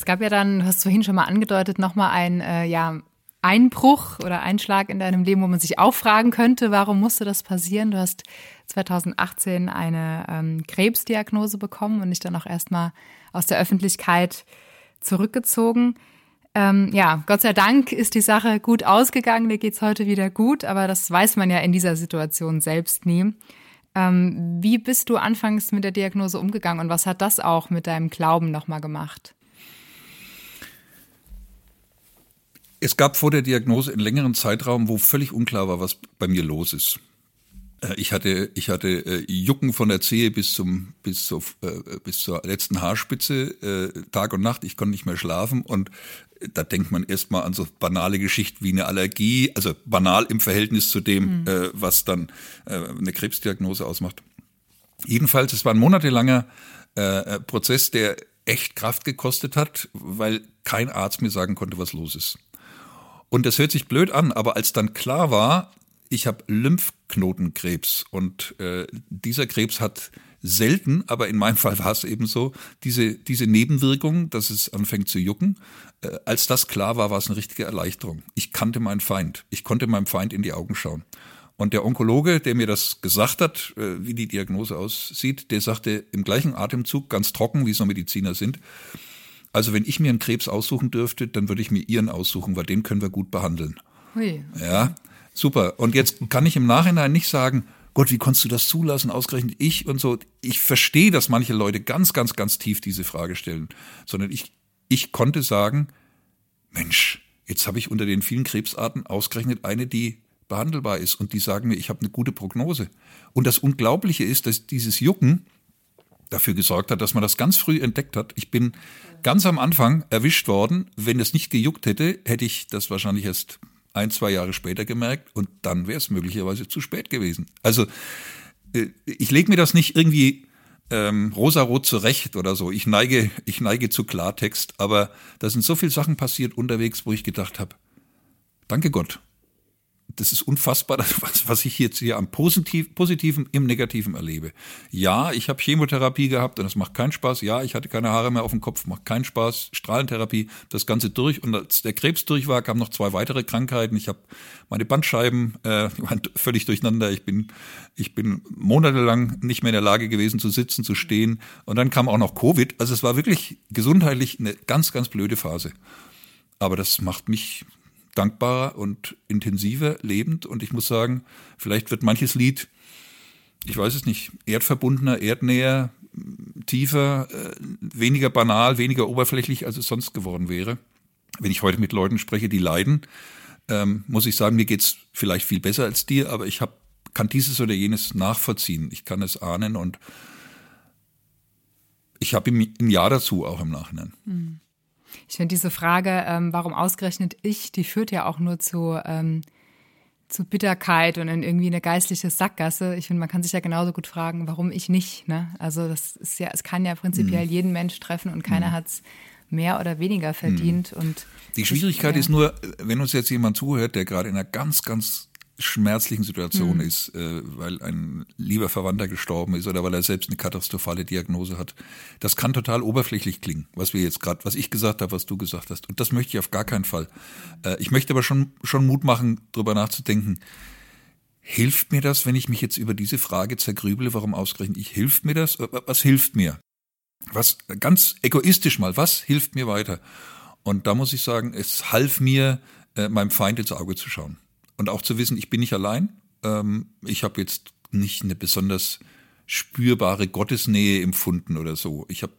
Gab ja dann, du hast vorhin schon mal angedeutet, nochmal ein äh, ja, Einbruch oder Einschlag in deinem Leben, wo man sich auch fragen könnte, warum musste das passieren? Du hast 2018 eine ähm, Krebsdiagnose bekommen und dich dann auch erstmal aus der Öffentlichkeit zurückgezogen. Ähm, ja, Gott sei Dank ist die Sache gut ausgegangen, dir geht's heute wieder gut, aber das weiß man ja in dieser Situation selbst nie. Ähm, wie bist du anfangs mit der Diagnose umgegangen und was hat das auch mit deinem Glauben nochmal gemacht? Es gab vor der Diagnose einen längeren Zeitraum, wo völlig unklar war, was bei mir los ist. Äh, ich hatte, ich hatte äh, Jucken von der Zehe bis zum bis zur, äh, bis zur letzten Haarspitze Tag und Nacht. Ich konnte nicht mehr schlafen und da denkt man erstmal an so banale Geschichten wie eine Allergie, also banal im Verhältnis zu dem, mhm. was dann eine Krebsdiagnose ausmacht. Jedenfalls, es war ein monatelanger Prozess, der echt Kraft gekostet hat, weil kein Arzt mir sagen konnte, was los ist. Und das hört sich blöd an, aber als dann klar war, ich habe Lymphknotenkrebs und äh, dieser Krebs hat selten, aber in meinem [LAUGHS] Fall war es eben so, diese, diese Nebenwirkung, dass es anfängt zu jucken. Äh, als das klar war, war es eine richtige Erleichterung. Ich kannte meinen Feind. Ich konnte meinem Feind in die Augen schauen. Und der Onkologe, der mir das gesagt hat, äh, wie die Diagnose aussieht, der sagte im gleichen Atemzug, ganz trocken, wie so Mediziner sind, also wenn ich mir einen Krebs aussuchen dürfte, dann würde ich mir Ihren aussuchen, weil den können wir gut behandeln. Hui. Ja, super. Und jetzt kann ich im Nachhinein nicht sagen, Gott, wie konntest du das zulassen, ausgerechnet ich und so. Ich verstehe, dass manche Leute ganz, ganz, ganz tief diese Frage stellen, sondern ich, ich konnte sagen, Mensch, jetzt habe ich unter den vielen Krebsarten ausgerechnet eine, die behandelbar ist und die sagen mir, ich habe eine gute Prognose. Und das Unglaubliche ist, dass dieses Jucken dafür gesorgt hat, dass man das ganz früh entdeckt hat. Ich bin ganz am Anfang erwischt worden. Wenn es nicht gejuckt hätte, hätte ich das wahrscheinlich erst ein, zwei Jahre später gemerkt und dann wäre es möglicherweise zu spät gewesen. Also äh, ich lege mir das nicht irgendwie ähm, rosarot zurecht oder so. Ich neige, ich neige zu Klartext, aber da sind so viele Sachen passiert unterwegs, wo ich gedacht habe, danke Gott, das ist unfassbar, [LAUGHS] was, was ich jetzt hier am Positiv, Positiven im Negativen erlebe. Ja, ich habe Chemotherapie gehabt und das macht keinen Spaß. Ja, ich hatte keine Haare mehr auf dem Kopf, macht keinen Spaß. Strahlentherapie, das Ganze durch. Und als der Krebs durch war, kamen noch zwei weitere Krankheiten. Ich habe meine Bandscheiben äh, waren [LAUGHS] völlig durcheinander. Ich bin, ich bin monatelang nicht mehr in der Lage gewesen zu sitzen, zu stehen. Und dann kam auch noch Covid. Also es war wirklich gesundheitlich eine ganz, ganz blöde Phase. Aber das macht mich dankbarer und intensiver lebend. Und ich muss sagen, vielleicht wird manches Lied, ich weiß es nicht, erdverbundener, erdnäher, tiefer, äh, weniger banal, weniger oberflächlich, als es sonst geworden wäre. Wenn ich heute mit Leuten spreche, die leiden, ähm, muss ich sagen, mir geht's vielleicht viel besser als dir, aber ich hab, kann dieses oder jenes nachvollziehen. Ich kann es ahnen und ich habe ein Ja dazu auch im Nachhinein. Mhm. Ich finde diese Frage, ähm, warum ausgerechnet ich, die führt ja auch nur zu, ähm, zu Bitterkeit und in irgendwie eine geistliche Sackgasse. Ich finde, man kann sich ja genauso gut fragen, warum ich nicht. Ne? Also das ist ja, es kann ja prinzipiell mhm. jeden Mensch treffen und keiner mhm. hat es mehr oder weniger verdient. Mhm. Und die Schwierigkeit ich, ja. ist nur, wenn uns jetzt jemand zuhört, der gerade in einer ganz, ganz schmerzlichen Situation mhm. ist, äh, weil ein lieber Verwandter gestorben ist oder weil er selbst eine katastrophale Diagnose hat. Das kann total oberflächlich klingen, was wir jetzt gerade, was ich gesagt habe, was du gesagt hast. Und das möchte ich auf gar keinen Fall. Äh, ich möchte aber schon, schon Mut machen, darüber nachzudenken. Hilft mir das, wenn ich mich jetzt über diese Frage zergrübele, warum ausgerechnet ich? Hilft mir das? Was hilft mir? Was, ganz egoistisch mal, was hilft mir weiter? Und da muss ich sagen, es half mir, äh, meinem Feind ins Auge zu schauen und auch zu wissen, ich bin nicht allein. Ähm, ich habe jetzt nicht eine besonders spürbare Gottesnähe empfunden oder so. Ich habe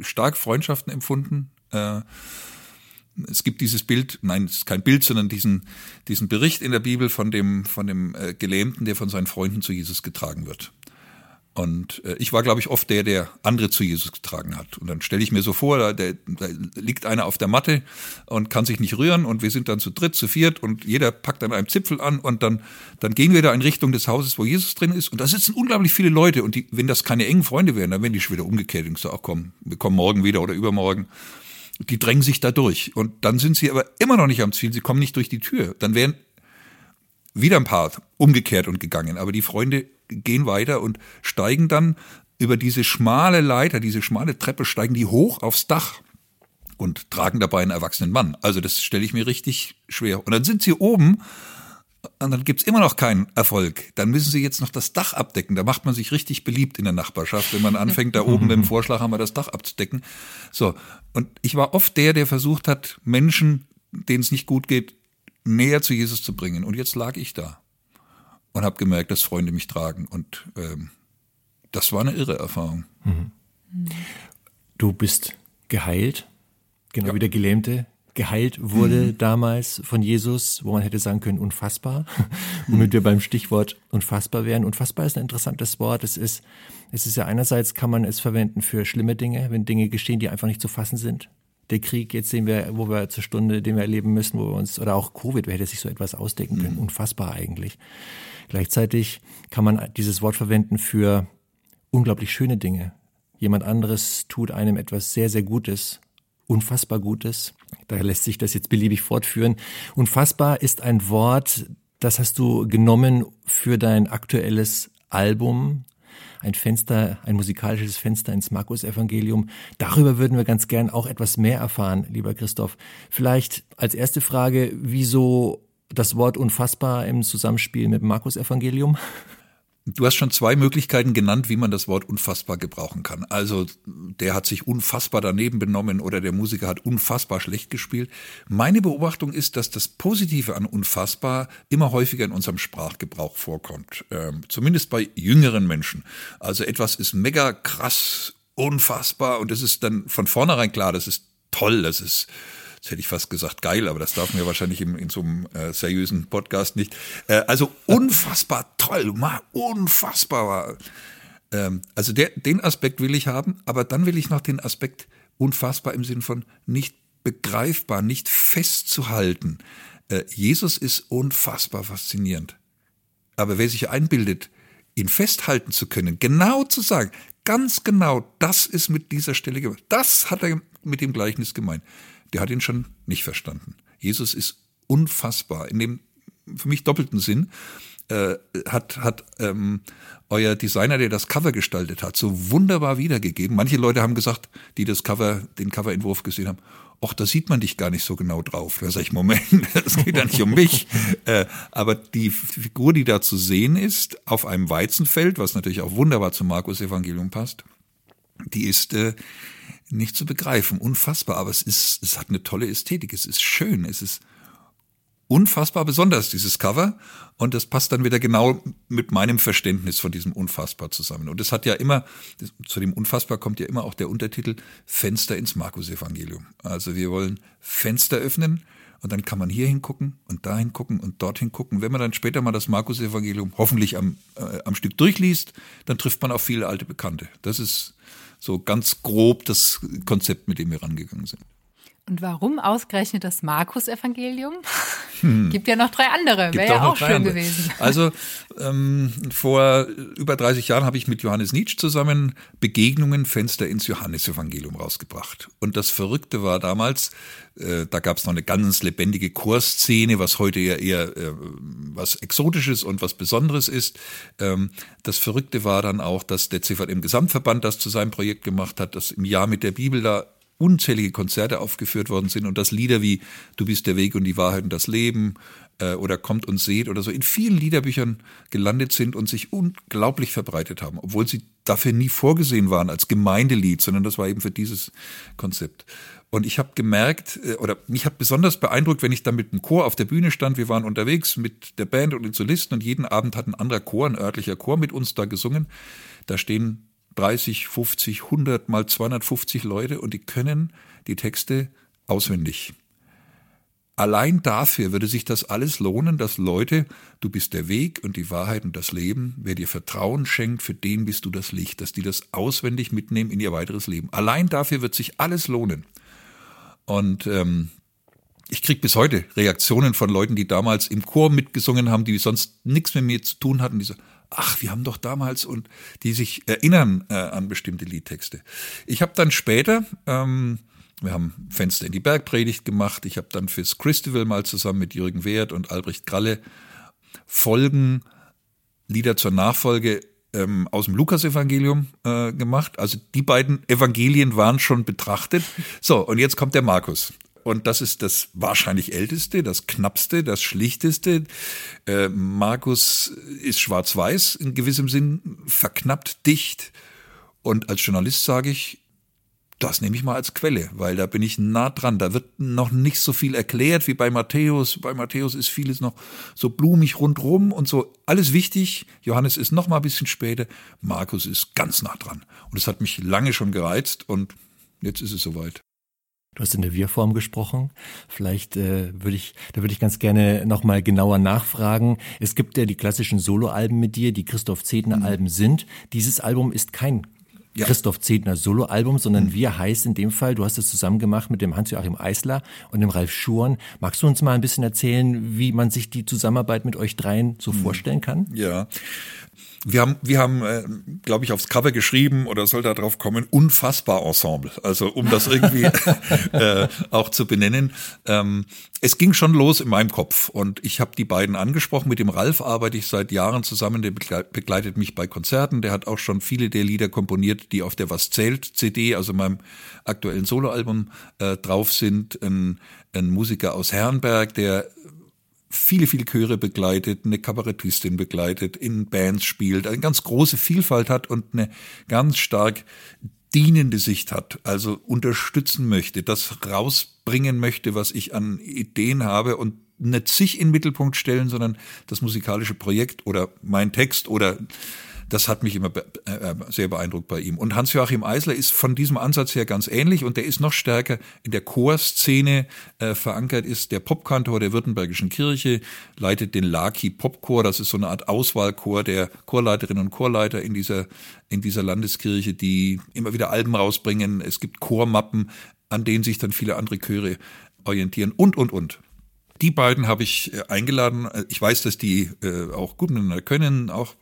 stark Freundschaften empfunden. Äh, es gibt dieses Bild, nein, es ist kein Bild, sondern diesen, diesen Bericht in der Bibel von dem, von dem äh, Gelähmten, der von seinen Freunden zu Jesus getragen wird. Und äh, ich war, glaube ich, oft der, der andere zu Jesus getragen hat. Und dann stelle ich mir so vor, da, da, da liegt einer auf der Matte und kann sich nicht rühren und wir sind dann zu dritt, zu viert und jeder packt an einem Zipfel an und dann, dann gehen wir da in Richtung des Hauses, wo Jesus drin ist. Und da sitzen unglaublich viele Leute und die, wenn das keine engen Freunde wären, dann wären die schon wieder umgekehrt und gesagt, ach komm, wir kommen morgen wieder oder übermorgen. Die drängen sich da durch. Und dann sind sie aber immer noch nicht am Ziel, sie kommen nicht durch die Tür. Dann wären wieder ein paar umgekehrt und gegangen. Aber die Freunde gehen weiter und steigen dann über diese schmale Leiter, diese schmale Treppe, steigen die hoch aufs Dach und tragen dabei einen erwachsenen Mann. Also das stelle ich mir richtig schwer. Und dann sind sie oben und dann gibt's immer noch keinen Erfolg. Dann müssen sie jetzt noch das Dach abdecken. Da macht man sich richtig beliebt in der Nachbarschaft, wenn man anfängt, da [LAUGHS] oben mit dem Vorschlaghammer das Dach abzudecken. So. Und ich war oft der, der versucht hat, Menschen, denen es nicht gut geht, näher zu Jesus zu bringen. Und jetzt lag ich da und habe gemerkt, dass Freunde mich tragen. Und ähm, das war eine irre Erfahrung. Mhm. Du bist geheilt, genau ja. wie der Gelähmte, geheilt wurde mhm. damals von Jesus, wo man hätte sagen können, unfassbar, [LAUGHS] womit wir beim Stichwort unfassbar wären. Unfassbar ist ein interessantes Wort. Es ist, es ist ja einerseits kann man es verwenden für schlimme Dinge, wenn Dinge geschehen, die einfach nicht zu fassen sind. Der Krieg, jetzt sehen wir, wo wir zur Stunde, den wir erleben müssen, wo wir uns, oder auch Covid, wer hätte sich so etwas ausdenken können? Mhm. Unfassbar eigentlich. Gleichzeitig kann man dieses Wort verwenden für unglaublich schöne Dinge. Jemand anderes tut einem etwas sehr, sehr Gutes unfassbar Gutes. Daher lässt sich das jetzt beliebig fortführen. Unfassbar ist ein Wort, das hast du genommen für dein aktuelles Album. Ein Fenster, ein musikalisches Fenster ins Markus-Evangelium. Darüber würden wir ganz gern auch etwas mehr erfahren, lieber Christoph. Vielleicht als erste Frage, wieso das Wort unfassbar im Zusammenspiel mit dem Markus-Evangelium? Du hast schon zwei Möglichkeiten genannt, wie man das Wort unfassbar gebrauchen kann. Also der hat sich unfassbar daneben benommen oder der Musiker hat unfassbar schlecht gespielt. Meine Beobachtung ist, dass das Positive an unfassbar immer häufiger in unserem Sprachgebrauch vorkommt. Ähm, zumindest bei jüngeren Menschen. Also etwas ist mega krass, unfassbar und es ist dann von vornherein klar, das ist toll, das ist Jetzt hätte ich fast gesagt geil, aber das darf mir wahrscheinlich in, in so einem äh, seriösen Podcast nicht. Äh, also unfassbar toll, mal unfassbar. Ähm, also der, den Aspekt will ich haben, aber dann will ich noch den Aspekt unfassbar im Sinn von nicht begreifbar, nicht festzuhalten. Äh, Jesus ist unfassbar faszinierend. Aber wer sich einbildet, ihn festhalten zu können, genau zu sagen, ganz genau, das ist mit dieser Stelle gemeint. Das hat er mit dem Gleichnis gemeint der hat ihn schon nicht verstanden. Jesus ist unfassbar. In dem für mich doppelten Sinn äh, hat, hat ähm, euer Designer, der das Cover gestaltet hat, so wunderbar wiedergegeben. Manche Leute haben gesagt, die das Cover, den Coverentwurf gesehen haben, ach, da sieht man dich gar nicht so genau drauf. Da sage ich, Moment, [LAUGHS] es geht ja nicht um mich. [LAUGHS] Äh, aber die Figur, die da zu sehen ist, auf einem Weizenfeld, was natürlich auch wunderbar zum Markus-Evangelium passt, die ist äh, nicht zu begreifen, unfassbar, aber es ist, es hat eine tolle Ästhetik, es ist schön, es ist unfassbar besonders, dieses Cover. Und das passt dann wieder genau mit meinem Verständnis von diesem Unfassbar zusammen. Und es hat ja immer, zu dem Unfassbar kommt ja immer auch der Untertitel Fenster ins Markus-Evangelium. Also wir wollen Fenster öffnen und dann kann man hier hingucken und dahin gucken und dorthin gucken. Wenn man dann später mal das Markus-Evangelium hoffentlich am, äh, am Stück durchliest, dann trifft man auf viele alte Bekannte. Das ist so ganz grob das Konzept, mit dem wir rangegangen sind. Und warum ausgerechnet das Markus-Evangelium? Hm. Gibt ja noch drei andere, wäre ja auch, schön andere. gewesen. Also ähm, vor über 30 Jahren habe ich mit Johannes Nietzsche zusammen Begegnungen Fenster ins Johannesevangelium rausgebracht. Und das Verrückte war damals, äh, da gab es noch eine ganz lebendige Chorszene, was heute ja eher äh, was Exotisches und was Besonderes ist. Ähm, das Verrückte war dann auch, dass der CVM Gesamtverband das zu seinem Projekt gemacht hat, dass im Jahr mit der Bibel da unzählige Konzerte aufgeführt worden sind und dass Lieder wie Du bist der Weg und die Wahrheit und das Leben äh, oder Kommt und seht oder so in vielen Liederbüchern gelandet sind und sich unglaublich verbreitet haben, obwohl sie dafür nie vorgesehen waren als Gemeindelied, sondern das war eben für dieses Konzept. Und ich habe gemerkt, äh, oder mich hat besonders beeindruckt, wenn ich dann mit dem Chor auf der Bühne stand. Wir waren unterwegs mit der Band und den Solisten und jeden Abend hat ein anderer Chor, ein örtlicher Chor mit uns da gesungen. Da stehen 30, 50, 100 mal 250 Leute und die können die Texte auswendig. Allein dafür würde sich das alles lohnen, dass Leute, du bist der Weg und die Wahrheit und das Leben, wer dir Vertrauen schenkt, für den bist du das Licht, dass die das auswendig mitnehmen in ihr weiteres Leben. Allein dafür wird sich alles lohnen. Und ähm, ich krieg bis heute Reaktionen von Leuten, die damals im Chor mitgesungen haben, die sonst nichts mit mir zu tun hatten, die so, ach, wir haben doch damals und die sich erinnern äh, an bestimmte Liedtexte. Ich habe dann später, ähm, wir haben Fenster in die Bergpredigt gemacht, ich habe dann fürs Christival mal zusammen mit Jürgen Wehrt und Albrecht Gralle Folgen, Lieder zur Nachfolge ähm, aus dem Lukasevangelium äh, gemacht. Also die beiden Evangelien waren schon betrachtet. So, und jetzt kommt der Markus. Und das ist das wahrscheinlich älteste, das knappste, das schlichteste. Äh, Markus ist schwarz-weiß in gewissem Sinn, verknappt, dicht. Und als Journalist sage ich, das nehme ich mal als Quelle, weil da bin ich nah dran. Da wird noch nicht so viel erklärt wie bei Matthäus. Bei Matthäus ist vieles noch so blumig rundrum und so. Alles wichtig. Johannes ist noch mal ein bisschen später. Markus ist ganz nah dran. Und es hat mich lange schon gereizt und jetzt ist es soweit. Du hast in der Wir-Form gesprochen. Vielleicht äh, würde ich, da würde ich ganz gerne nochmal genauer nachfragen. Es gibt ja die klassischen Soloalben mit dir, die Christoph Zedner-Alben mhm. sind. Dieses Album ist kein ja. Christoph Zedner Soloalbum, sondern mhm. wir heißt in dem Fall, du hast es zusammen gemacht mit dem Hans-Joachim Eisler und dem Ralf Schuren. Magst du uns mal ein bisschen erzählen, wie man sich die Zusammenarbeit mit euch dreien so mhm. vorstellen kann? Ja, wir haben, wir haben, äh, glaube ich, aufs Cover geschrieben oder soll da drauf kommen, unfassbar Ensemble. Also um das irgendwie [LAUGHS] äh, auch zu benennen. Ähm, es ging schon los in meinem Kopf und ich habe die beiden angesprochen. Mit dem Ralf arbeite ich seit Jahren zusammen. Der begleitet mich bei Konzerten. Der hat auch schon viele der Lieder komponiert, die auf der Was zählt CD, also meinem aktuellen Soloalbum, äh, drauf sind. Ein, ein Musiker aus Herrenberg, der viele, viele Chöre begleitet, eine Kabarettistin begleitet, in Bands spielt, eine ganz große Vielfalt hat und eine ganz stark dienende Sicht hat, also unterstützen möchte, das rausbringen möchte, was ich an Ideen habe und nicht sich in den Mittelpunkt stellen, sondern das musikalische Projekt oder mein Text oder das hat mich immer äh, äh, sehr beeindruckt bei ihm. Und Hans-Joachim Eisler ist von diesem Ansatz her ganz ähnlich und der ist noch stärker in der Chorszene äh, verankert, ist der Popkantor der Württembergischen Kirche, leitet den Laki Popchor, das ist so eine Art Auswahlchor der Chorleiterinnen und Chorleiter in dieser, in dieser Landeskirche, die immer wieder Alben rausbringen. Es gibt Chormappen, an denen sich dann viele andere Chöre orientieren und, und, und. Die beiden habe ich äh, eingeladen. Ich weiß, dass die äh, auch gut miteinander können, auch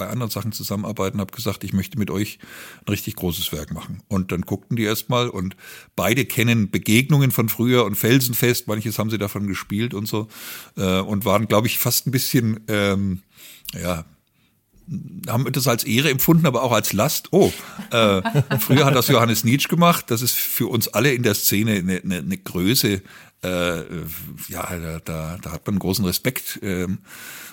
bei anderen Sachen zusammenarbeiten, habe gesagt, ich möchte mit euch ein richtig großes Werk machen. Und dann guckten die erstmal und beide kennen Begegnungen von früher und Felsenfest, manches haben sie davon gespielt und so äh, und waren, glaube ich, fast ein bisschen, ähm, ja, haben das als Ehre empfunden, aber auch als Last. Oh, äh, früher hat das Johannes Nietzsche gemacht. Das ist für uns alle in der Szene eine, eine, eine Größe. Äh, ja, da, da, da hat man großen Respekt, äh,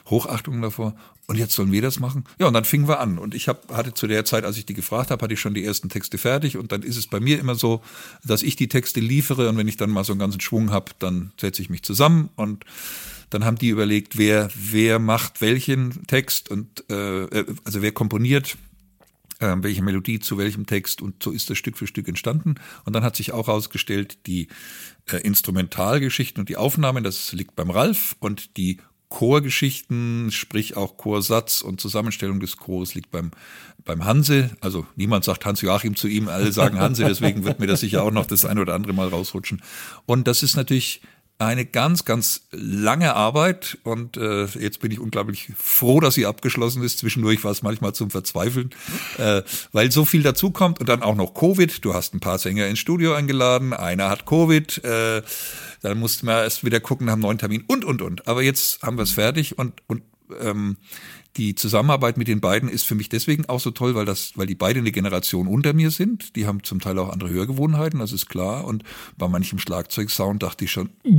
Hochachtung davor und jetzt sollen wir das machen? Ja, und dann fingen wir an. Und ich hab, hatte zu der Zeit, als ich die gefragt habe, hatte ich schon die ersten Texte fertig. Und dann ist es bei mir immer so, dass ich die Texte liefere. Und wenn ich dann mal so einen ganzen Schwung habe, dann setze ich mich zusammen. Und dann haben die überlegt, wer, wer macht welchen Text und äh, äh also wer komponiert äh, welche Melodie zu welchem Text und so ist das Stück für Stück entstanden. Und dann hat sich auch herausgestellt, die äh, Instrumentalgeschichten und die Aufnahmen, das liegt beim Ralf und die Chorgeschichten, sprich auch Chorsatz und Zusammenstellung des Chores liegt beim, beim Hanse. Also niemand sagt Hans-Joachim zu ihm, alle sagen Hanse, deswegen wird mir das sicher auch noch das ein oder andere Mal rausrutschen. Und das ist natürlich eine ganz, ganz lange Arbeit und äh, jetzt bin ich unglaublich froh, dass sie abgeschlossen ist. Zwischendurch war es manchmal zum Verzweifeln, äh, weil so viel dazukommt und dann auch noch Covid. Du hast ein paar Sänger ins Studio eingeladen, einer hat Covid, äh, dann mussten wir erst wieder gucken, haben einen neuen Termin und, und, und. Aber jetzt haben wir es fertig und, und ähm, die Zusammenarbeit mit den beiden ist für mich deswegen auch so toll, weil das, weil die beide eine Generation unter mir sind. Die haben zum Teil auch andere Hörgewohnheiten, das ist klar. Und bei manchem Schlagzeugsound dachte ich schon, mm.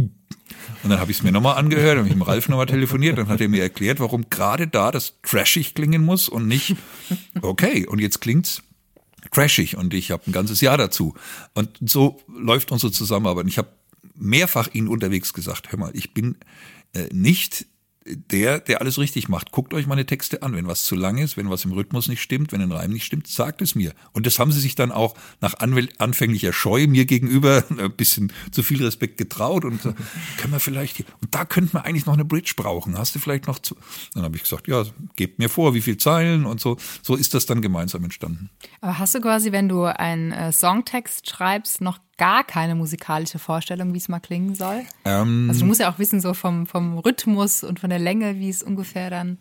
und dann habe ich es mir nochmal angehört, habe ich mit Ralf nochmal telefoniert, dann hat er mir erklärt, warum gerade da das trashig klingen muss und nicht, okay, und jetzt klingt's trashig und ich habe ein ganzes Jahr dazu. Und so läuft unsere Zusammenarbeit. Ich habe mehrfach ihn unterwegs gesagt, hör mal, ich bin äh, nicht der, der alles richtig macht. Guckt euch meine Texte an. Wenn was zu lang ist, wenn was im Rhythmus nicht stimmt, wenn ein Reim nicht stimmt, sagt es mir. Und das haben sie sich dann auch nach anfänglicher Scheu mir gegenüber [LAUGHS] ein bisschen zu viel Respekt getraut und können wir vielleicht hier, und da könnten wir eigentlich noch eine Bridge brauchen. Hast du vielleicht noch zu, dann habe ich gesagt, ja, gebt mir vor, wie viel Zeilen und so. So ist das dann gemeinsam entstanden. Aber hast du quasi, wenn du einen äh, Songtext schreibst, noch gar keine musikalische Vorstellung, wie es mal klingen soll? Ähm, also du musst ja auch wissen, so vom, vom Rhythmus und von der Länge, wie es ungefähr dann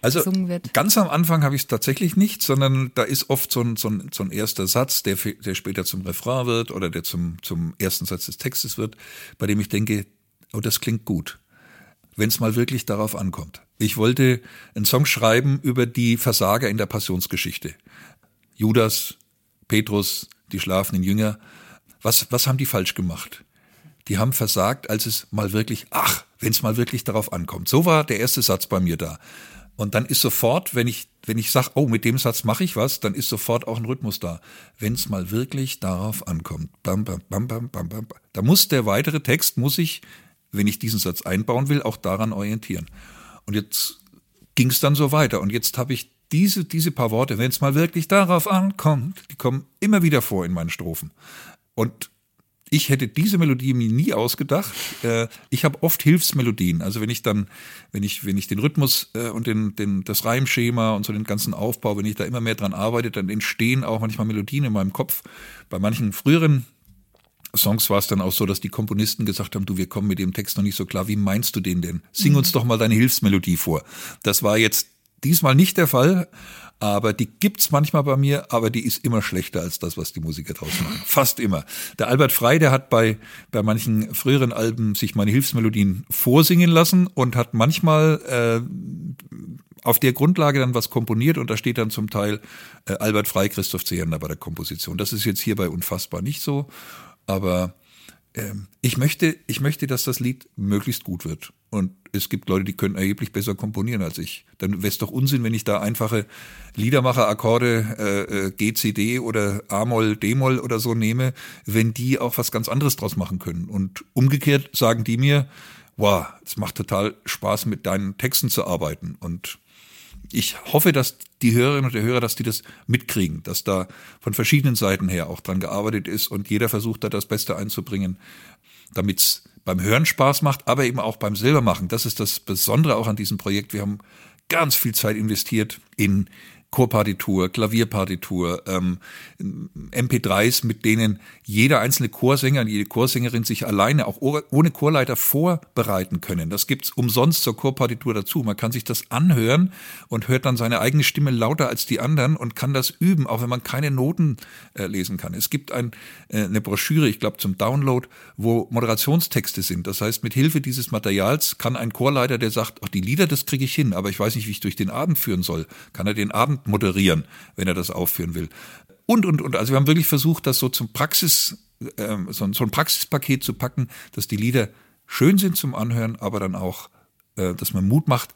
also gesungen wird. Ganz am Anfang habe ich es tatsächlich nicht, sondern da ist oft so ein, so ein, so ein erster Satz, der, der später zum Refrain wird oder der zum, zum ersten Satz des Textes wird, bei dem ich denke, oh, das klingt gut, wenn es mal wirklich darauf ankommt. Ich wollte einen Song schreiben über die Versager in der Passionsgeschichte. Judas, Petrus, die schlafenden Jünger – was, was haben die falsch gemacht? Die haben versagt, als es mal wirklich, ach, wenn es mal wirklich darauf ankommt. So war der erste Satz bei mir da. Und dann ist sofort, wenn ich, wenn ich sage, oh, mit dem Satz mache ich was, dann ist sofort auch ein Rhythmus da. Wenn es mal wirklich darauf ankommt, bam, bam, bam, bam, bam, bam, da muss der weitere Text, muss ich, wenn ich diesen Satz einbauen will, auch daran orientieren. Und jetzt ging es dann so weiter. Und jetzt habe ich diese, diese paar Worte, wenn es mal wirklich darauf ankommt, die kommen immer wieder vor in meinen Strophen. Und ich hätte diese Melodie mir nie ausgedacht. Äh, ich habe oft Hilfsmelodien. Also wenn ich dann, wenn ich, wenn ich den Rhythmus äh, und den, den, das Reimschema und so den ganzen Aufbau, wenn ich da immer mehr dran arbeite, dann entstehen auch manchmal Melodien in meinem Kopf. Bei manchen früheren Songs war es dann auch so, dass die Komponisten gesagt haben, du, wir kommen mit dem Text noch nicht so klar, wie meinst du den denn? Sing uns doch mal deine Hilfsmelodie vor. Das war jetzt diesmal nicht der Fall, aber die gibt's manchmal bei mir, aber die ist immer schlechter als das, was die Musiker draus machen. Fast immer. Der Albert Frey, der hat bei, bei manchen früheren Alben sich meine Hilfsmelodien vorsingen lassen und hat manchmal äh, auf der Grundlage dann was komponiert und da steht dann zum Teil äh, Albert Frey, Christoph Zehender bei der Komposition. Das ist jetzt hierbei unfassbar nicht so, aber ähm, ich möchte, ich möchte, dass das Lied möglichst gut wird. Und es gibt Leute, die können erheblich besser komponieren als ich. Dann wäre es doch Unsinn, wenn ich da einfache Liedermacher-Akkorde äh, äh, G, C, D oder A-Moll, D-Moll oder so nehme, wenn die auch was ganz anderes draus machen können. Und umgekehrt sagen die mir, wow, es macht total Spaß, mit deinen Texten zu arbeiten. Und ich hoffe, dass die Hörerinnen und der Hörer, dass die das mitkriegen, dass da von verschiedenen Seiten her auch dran gearbeitet ist und jeder versucht da das Beste einzubringen, damit es beim Hören Spaß macht, aber eben auch beim Selbermachen. Das ist das Besondere auch an diesem Projekt. Wir haben ganz viel Zeit investiert in Chorpartitur, Klavierpartitur, ähm, MP3s, mit denen jeder einzelne Chorsänger und jede Chorsängerin sich alleine auch ohne Chorleiter vorbereiten können. Das gibt's umsonst zur Chorpartitur dazu. Man kann sich das anhören und hört dann seine eigene Stimme lauter als die anderen und kann das üben, auch wenn man keine Noten äh, lesen kann. Es gibt ein, äh, eine Broschüre, ich glaube zum Download, wo Moderationstexte sind. Das heißt, mit Hilfe dieses Materials kann ein Chorleiter, der sagt, ach, die Lieder, das kriege ich hin, aber ich weiß nicht, wie ich durch den Abend führen soll, kann er den Abend moderieren, wenn er das aufführen will. Und, und, und. Also wir haben wirklich versucht, das so zum Praxis, äh, so, so ein Praxispaket zu packen, dass die Lieder schön sind zum Anhören, aber dann auch, äh, dass man Mut macht,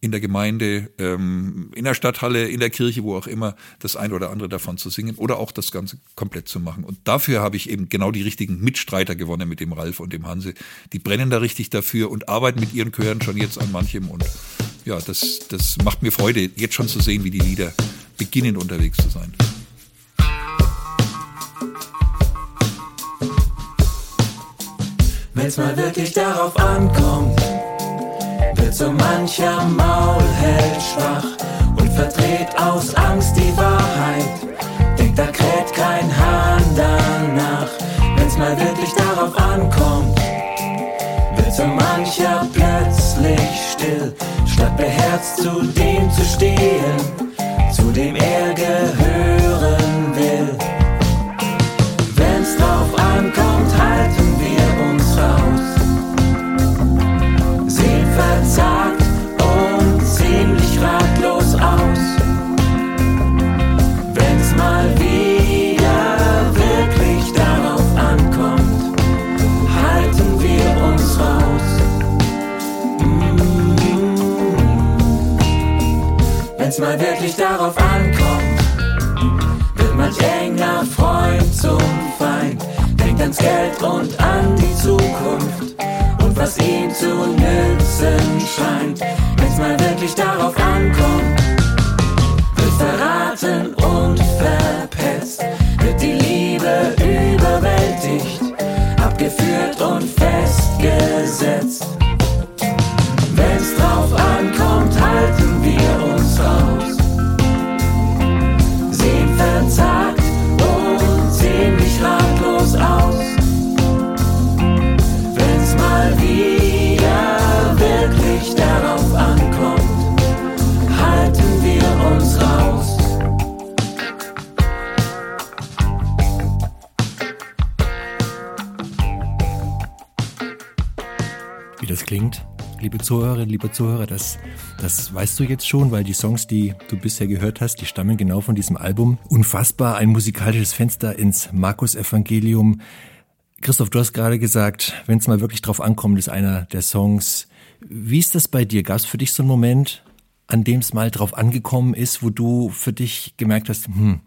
in der Gemeinde, ähm, in der Stadthalle, in der Kirche, wo auch immer, das eine oder andere davon zu singen oder auch das Ganze komplett zu machen. Und dafür habe ich eben genau die richtigen Mitstreiter gewonnen mit dem Ralf und dem Hanse. Die brennen da richtig dafür und arbeiten mit ihren Chören schon jetzt an manchem. Und ja, das, das macht mir Freude, jetzt schon zu sehen, wie die Lieder beginnen unterwegs zu sein. Wenn's mal wirklich darauf ankommt wird so mancher Maulheld schwach und verdreht aus Angst die Wahrheit. Denkt, da kräht kein Hahn danach, wenn's mal wirklich darauf ankommt. Wird so mancher plötzlich still, statt beherzt zu dem zu stehen, zu dem er gehören will. Wenn's drauf ankommt, halten Wenn's mal wirklich darauf ankommt, wird manch enger Freund zum Feind, denkt ans Geld und an die Zukunft was ihm zu nützen scheint. Wenn's mal wirklich darauf ankommt, wird verraten und verpetzt, wird die Liebe überwältigt, liebe Zuhörerinnen, liebe Zuhörer, das, das weißt du jetzt schon, weil die Songs, die du bisher gehört hast, die stammen genau von diesem Album. Unfassbar, ein musikalisches Fenster ins Markus-Evangelium. Christoph, du hast gerade gesagt, wenn es mal wirklich drauf ankommt, ist einer der Songs. Wie ist das bei dir? Gab es für dich so einen Moment, an dem es mal drauf angekommen ist, wo du für dich gemerkt hast, hm,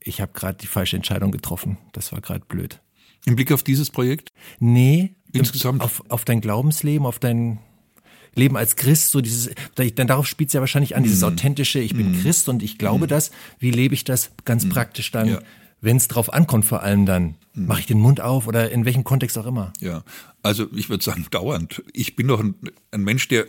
ich habe gerade die falsche Entscheidung getroffen. Das war gerade blöd. Im Blick auf dieses Projekt? Nee, insgesamt auf, auf dein Glaubensleben, auf dein Leben als Christ, so dieses, dann darauf spielt es ja wahrscheinlich an, dieses mhm. authentische, ich bin mm. Christ und ich glaube mm. das. Wie lebe ich das ganz mm. praktisch dann? Ja Wenn es drauf ankommt, vor allem dann, mache ich den Mund auf oder in welchem Kontext auch immer. Ja, also ich würde sagen, [LAUGHS] dauernd. Ich bin doch ein, ein Mensch, der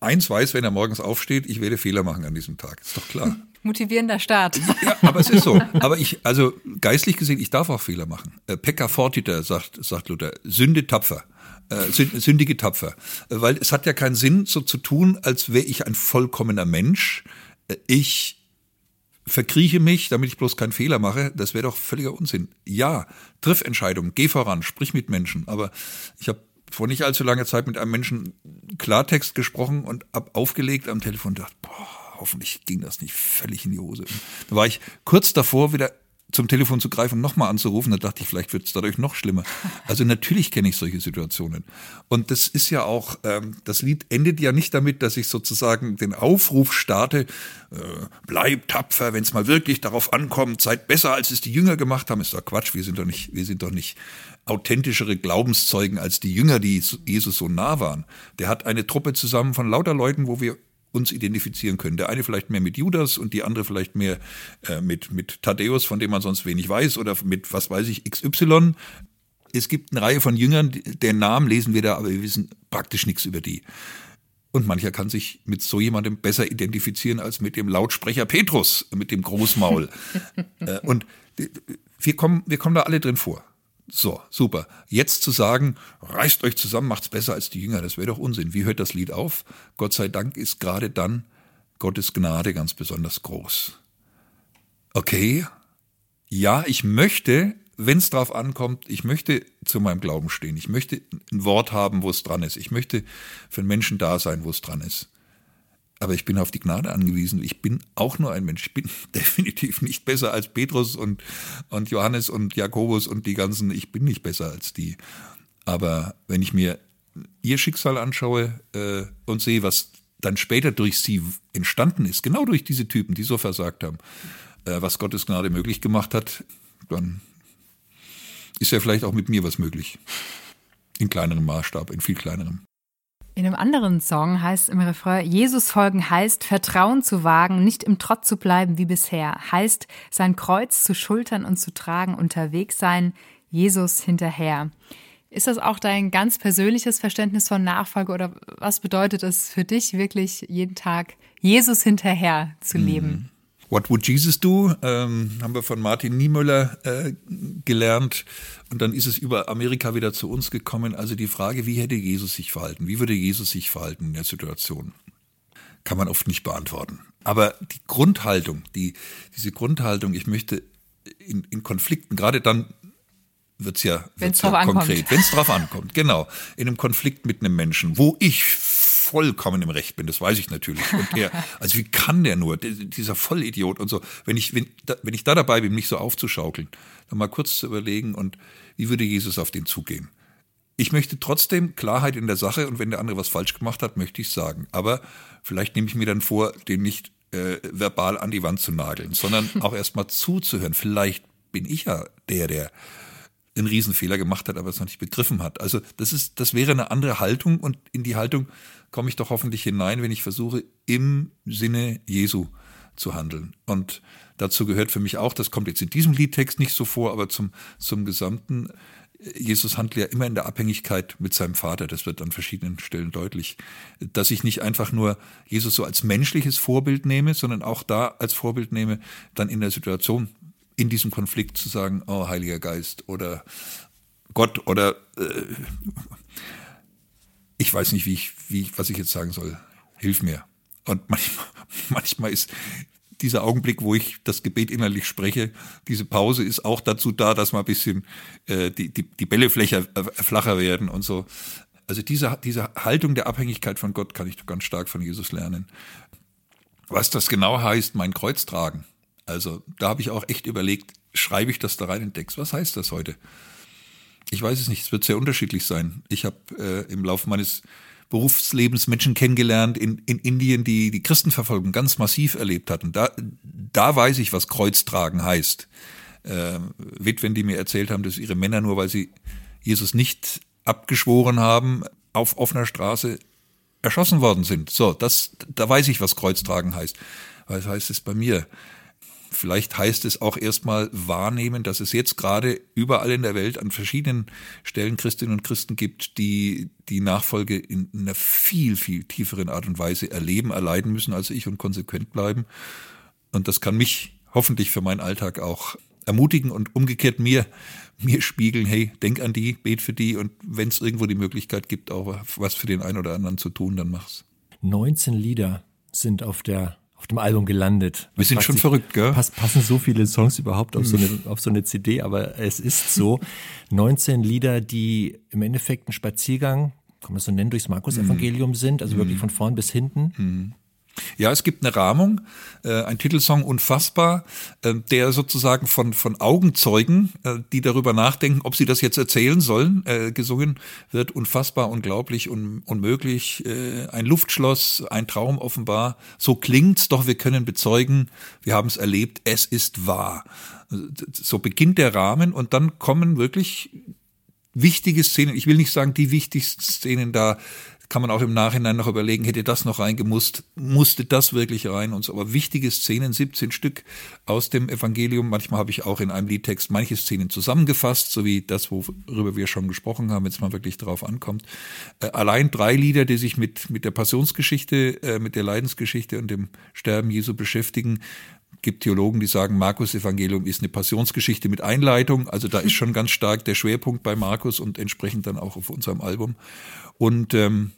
eins weiß, wenn er morgens aufsteht, ich werde Fehler machen an diesem Tag. Ist doch klar. [LAUGHS] Motivierender Start. Ja, aber es ist so. Aber ich, also geistlich gesehen, ich darf auch Fehler machen. Äh, Pekka fortiter, sagt, sagt Luther, Sünde tapfer. Äh, sündige tapfer. Weil es hat ja keinen Sinn, so zu tun, als wäre ich ein vollkommener Mensch. Äh, ich verkrieche mich, damit ich bloß keinen Fehler mache, das wäre doch völliger Unsinn. Ja, triff Entscheidungen, geh voran, sprich mit Menschen. Aber ich habe vor nicht allzu langer Zeit mit einem Menschen Klartext gesprochen und hab aufgelegt am Telefon und dachte, boah, hoffentlich ging das nicht völlig in die Hose. Da war ich kurz davor, wieder zum Telefon zu greifen und nochmal anzurufen. Da dachte ich, vielleicht wird es dadurch noch schlimmer. Also natürlich kenne ich solche Situationen. Und das ist ja auch, ähm, das Lied endet ja nicht damit, dass ich sozusagen den Aufruf starte, äh, bleib tapfer, wenn es mal wirklich darauf ankommt, seid besser, als es die Jünger gemacht haben. Ist doch Quatsch, wir sind doch nicht, wir sind doch nicht authentischere Glaubenszeugen als die Jünger, die Jesus so nah waren. Der hat eine Truppe zusammen von lauter Leuten, wo wir uns identifizieren können. Der eine vielleicht mehr mit Judas und die andere vielleicht mehr äh, mit, mit Thaddäus, von dem man sonst wenig weiß, oder mit, was weiß ich, XY. Es gibt eine Reihe von Jüngern, den Namen lesen wir da, aber wir wissen praktisch nichts über die. Und mancher kann sich mit so jemandem besser identifizieren als mit dem Lautsprecher Petrus, mit dem Großmaul. [LAUGHS] Äh, und wir kommen, wir kommen da alle drin vor. So, super. Jetzt zu sagen, reißt euch zusammen, macht's besser als die Jünger, das wäre doch Unsinn. Wie hört das Lied auf? Gott sei Dank ist gerade dann Gottes Gnade ganz besonders groß. Okay, ja, ich möchte, wenn es drauf ankommt, ich möchte zu meinem Glauben stehen. Ich möchte ein Wort haben, wo es dran ist. Ich möchte für einen Menschen da sein, wo es dran ist. Aber ich bin auf die Gnade angewiesen. Ich bin auch nur ein Mensch. Ich bin [LAUGHS] definitiv nicht besser als Petrus und, und Johannes und Jakobus und die ganzen. Ich bin nicht besser als die. Aber wenn ich mir ihr Schicksal anschaue äh, und sehe, was dann später durch sie entstanden ist, genau durch diese Typen, die so versagt haben, äh, was Gottes Gnade möglich gemacht hat, dann ist ja vielleicht auch mit mir was möglich. In kleinerem Maßstab, in viel kleinerem. In einem anderen Song heißt im Refrain, Jesus folgen heißt, Vertrauen zu wagen, nicht im Trott zu bleiben wie bisher, heißt, sein Kreuz zu schultern und zu tragen, unterwegs sein, Jesus hinterher. Ist das auch dein ganz persönliches Verständnis von Nachfolge oder was bedeutet es für dich wirklich jeden Tag Jesus hinterher zu leben? What Would Jesus Do? Ähm, haben wir von Martin Niemöller äh, gelernt. Und dann ist es über Amerika wieder zu uns gekommen. Also die Frage, wie hätte Jesus sich verhalten? Wie würde Jesus sich verhalten in der Situation? Kann man oft nicht beantworten. Aber die Grundhaltung, die, diese Grundhaltung, ich möchte in, in Konflikten, gerade dann wird's ja, wird's ja konkret, wenn es drauf ankommt, genau, in einem Konflikt mit einem Menschen, wo ich vollkommen im Recht bin, das weiß ich natürlich. Und der, [LAUGHS] also wie kann der nur, dieser Vollidiot und so, wenn ich, wenn, wenn ich da dabei bin, mich so aufzuschaukeln, dann mal kurz zu überlegen und wie würde Jesus auf den zugehen? Ich möchte trotzdem Klarheit in der Sache und wenn der andere was falsch gemacht hat, möchte ich sagen. Aber vielleicht nehme ich mir dann vor, den nicht äh, verbal an die Wand zu nageln, sondern [LAUGHS] auch erstmal zuzuhören. Vielleicht bin ich ja der, der einen Riesenfehler gemacht hat, aber es noch nicht begriffen hat. Also das ist, das wäre eine andere Haltung und in die Haltung komme ich doch hoffentlich hinein, wenn ich versuche, im Sinne Jesu zu handeln. Und dazu gehört für mich auch, das kommt jetzt in diesem Liedtext nicht so vor, aber zum, zum Gesamten, Jesus handelt ja immer in der Abhängigkeit mit seinem Vater. Das wird an verschiedenen Stellen deutlich. Dass ich nicht einfach nur Jesus so als menschliches Vorbild nehme, sondern auch da als Vorbild nehme, dann in der Situation, in diesem Konflikt zu sagen, oh Heiliger Geist oder Gott oder äh, ich weiß nicht, wie ich, wie, was ich jetzt sagen soll. Hilf mir. Und manchmal, [LAUGHS] manchmal ist dieser Augenblick, wo ich das Gebet innerlich spreche, diese Pause ist auch dazu da, dass mal ein bisschen äh, die, die, die Bälle flächer, äh, flacher werden und so. Also diese, diese Haltung der Abhängigkeit von Gott kann ich ganz stark von Jesus lernen. Was das genau heißt, mein Kreuz tragen. Also da habe ich auch echt überlegt, schreibe ich das da rein in den Text? Was heißt das heute? Ich weiß es nicht, es wird sehr unterschiedlich sein. Ich habe äh, im Laufe meines Berufslebens Menschen kennengelernt in, in Indien, die die Christenverfolgung ganz massiv erlebt hatten. Da, da weiß ich, was Kreuztragen heißt. Äh, Witwen, die mir erzählt haben, dass ihre Männer nur, weil sie Jesus nicht abgeschworen haben, auf offener Straße erschossen worden sind. So, das, da weiß ich, was Kreuztragen heißt. Was heißt es bei mir? Vielleicht heißt es auch erstmal wahrnehmen, dass es jetzt gerade überall in der Welt an verschiedenen Stellen Christinnen und Christen gibt, die die Nachfolge in einer viel, viel tieferen Art und Weise erleben, erleiden müssen als ich und konsequent bleiben. Und das kann mich hoffentlich für meinen Alltag auch ermutigen und umgekehrt mir, mir spiegeln, hey, denk an die, bet für die und wenn es irgendwo die Möglichkeit gibt, auch was für den einen oder anderen zu tun, dann mach's. 19 Lieder sind auf der auf dem Album gelandet. Wir sind schon sich, verrückt, gell? Pass, passen so viele Songs überhaupt auf so, eine, auf so eine CD, aber es ist so. 19 Lieder, die im Endeffekt ein Spaziergang, kann man es so nennen, durchs Markus-Evangelium sind, also wirklich von vorn bis hinten. Ja, es gibt eine Rahmung, äh, ein Titelsong unfassbar, äh, der sozusagen von von Augenzeugen, äh, die darüber nachdenken, ob sie das jetzt erzählen sollen, äh, gesungen wird. Unfassbar, unglaublich, un, unmöglich, äh, ein Luftschloss, ein Traum offenbar. So klingt's, doch wir können bezeugen, wir haben es erlebt, es ist wahr. So beginnt der Rahmen und dann kommen wirklich wichtige Szenen. Ich will nicht sagen die wichtigsten Szenen da kann man auch im Nachhinein noch überlegen, hätte das noch reingemusst, musste das wirklich rein und so. Aber wichtige Szenen, 17 Stück aus dem Evangelium. Manchmal habe ich auch in einem Liedtext manche Szenen zusammengefasst, so wie das, worüber wir schon gesprochen haben, jetzt mal wirklich drauf ankommt. Äh, allein drei Lieder, die sich mit, mit der Passionsgeschichte, äh, mit der Leidensgeschichte und dem Sterben Jesu beschäftigen, gibt Theologen, die sagen, Markus Evangelium ist eine Passionsgeschichte mit Einleitung. Also da ist schon ganz stark der Schwerpunkt bei Markus und entsprechend dann auch auf unserem Album. Und ähm,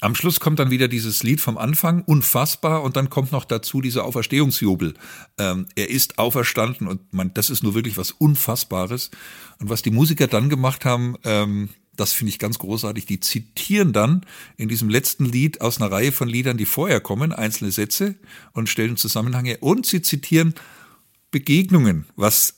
am Schluss kommt dann wieder dieses Lied vom Anfang, unfassbar, und dann kommt noch dazu dieser Auferstehungsjubel. Ähm, er ist auferstanden und man, das ist nur wirklich was Unfassbares. Und was die Musiker dann gemacht haben, ähm, das finde ich ganz großartig. Die zitieren dann in diesem letzten Lied aus einer Reihe von Liedern, die vorher kommen, einzelne Sätze und stellen Zusammenhänge. Und sie zitieren Begegnungen, was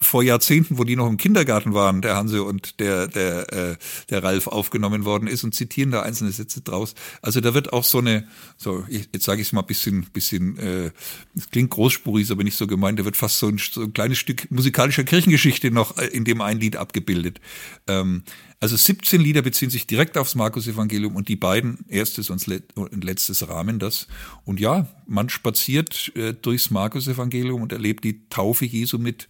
vor Jahrzehnten, wo die noch im Kindergarten waren, der Hanse und der, der, äh, der Ralf aufgenommen worden ist und zitieren da einzelne Sätze draus. Also da wird auch so eine, so jetzt sage ich es mal bisschen, bisschen, äh, es klingt großspurig, ist aber nicht so gemeint, da wird fast so ein, so ein kleines Stück musikalischer Kirchengeschichte noch äh, in dem ein Lied abgebildet. Ähm, also 17 Lieder beziehen sich direkt aufs Markus-Evangelium und die beiden, erstes und letztes rahmen das. Und ja, man spaziert äh, durchs Markus-Evangelium und erlebt die Taufe Jesu mit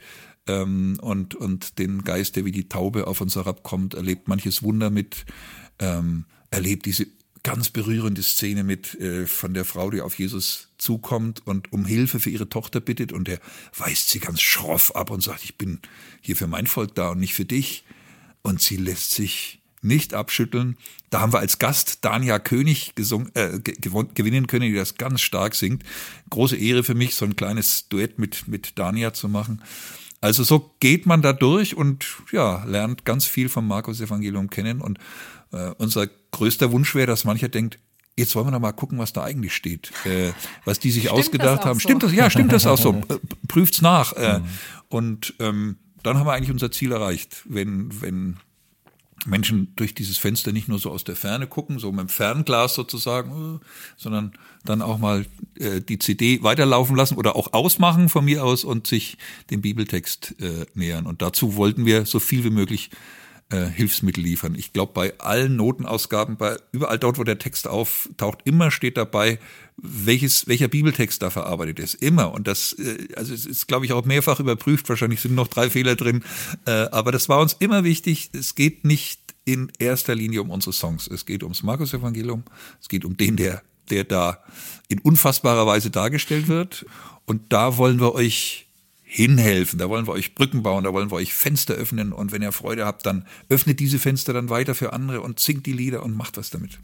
ähm, und, und den Geist, der wie die Taube auf uns herabkommt, erlebt manches Wunder mit, ähm, erlebt diese ganz berührende Szene mit äh, von der Frau, die auf Jesus zukommt und um Hilfe für ihre Tochter bittet und er weist sie ganz schroff ab und sagt, ich bin hier für mein Volk da und nicht für dich. Und sie lässt sich nicht abschütteln. Da haben wir als Gast Dania König gesungen, äh, gewinnen können, die das ganz stark singt. Große Ehre für mich, so ein kleines Duett mit, mit Dania zu machen. Also so geht man da durch und ja, lernt ganz viel vom Markus Evangelium kennen. Und äh, unser größter Wunsch wäre, dass mancher denkt, jetzt wollen wir noch mal gucken, was da eigentlich steht, äh, was die sich stimmt ausgedacht haben. So? Stimmt das? Ja, stimmt das auch so? [LAUGHS] Prüft's nach. Äh, mhm. Und ähm, dann haben wir eigentlich unser Ziel erreicht, wenn wenn Menschen durch dieses Fenster nicht nur so aus der Ferne gucken, so mit dem Fernglas sozusagen, äh, sondern dann auch mal äh, die CD weiterlaufen lassen oder auch ausmachen von mir aus und sich dem Bibeltext äh, nähern. Und dazu wollten wir so viel wie möglich äh, Hilfsmittel liefern. Ich glaube, bei allen Notenausgaben, bei überall dort, wo der Text auftaucht, immer steht dabei, welches, welcher Bibeltext da verarbeitet ist. Immer. Und das, äh, also es ist, glaube ich, auch mehrfach überprüft. Wahrscheinlich sind noch drei Fehler drin. Äh, aber das war uns immer wichtig. Es geht nicht in erster Linie um unsere Songs. Es geht ums Markus-Evangelium. Es geht um den, der, der da in unfassbarer Weise dargestellt wird. Und da wollen wir euch hinhelfen. Da wollen wir euch Brücken bauen, da wollen wir euch Fenster öffnen und wenn ihr Freude habt, dann öffnet diese Fenster dann weiter für andere und singt die Lieder und macht was damit.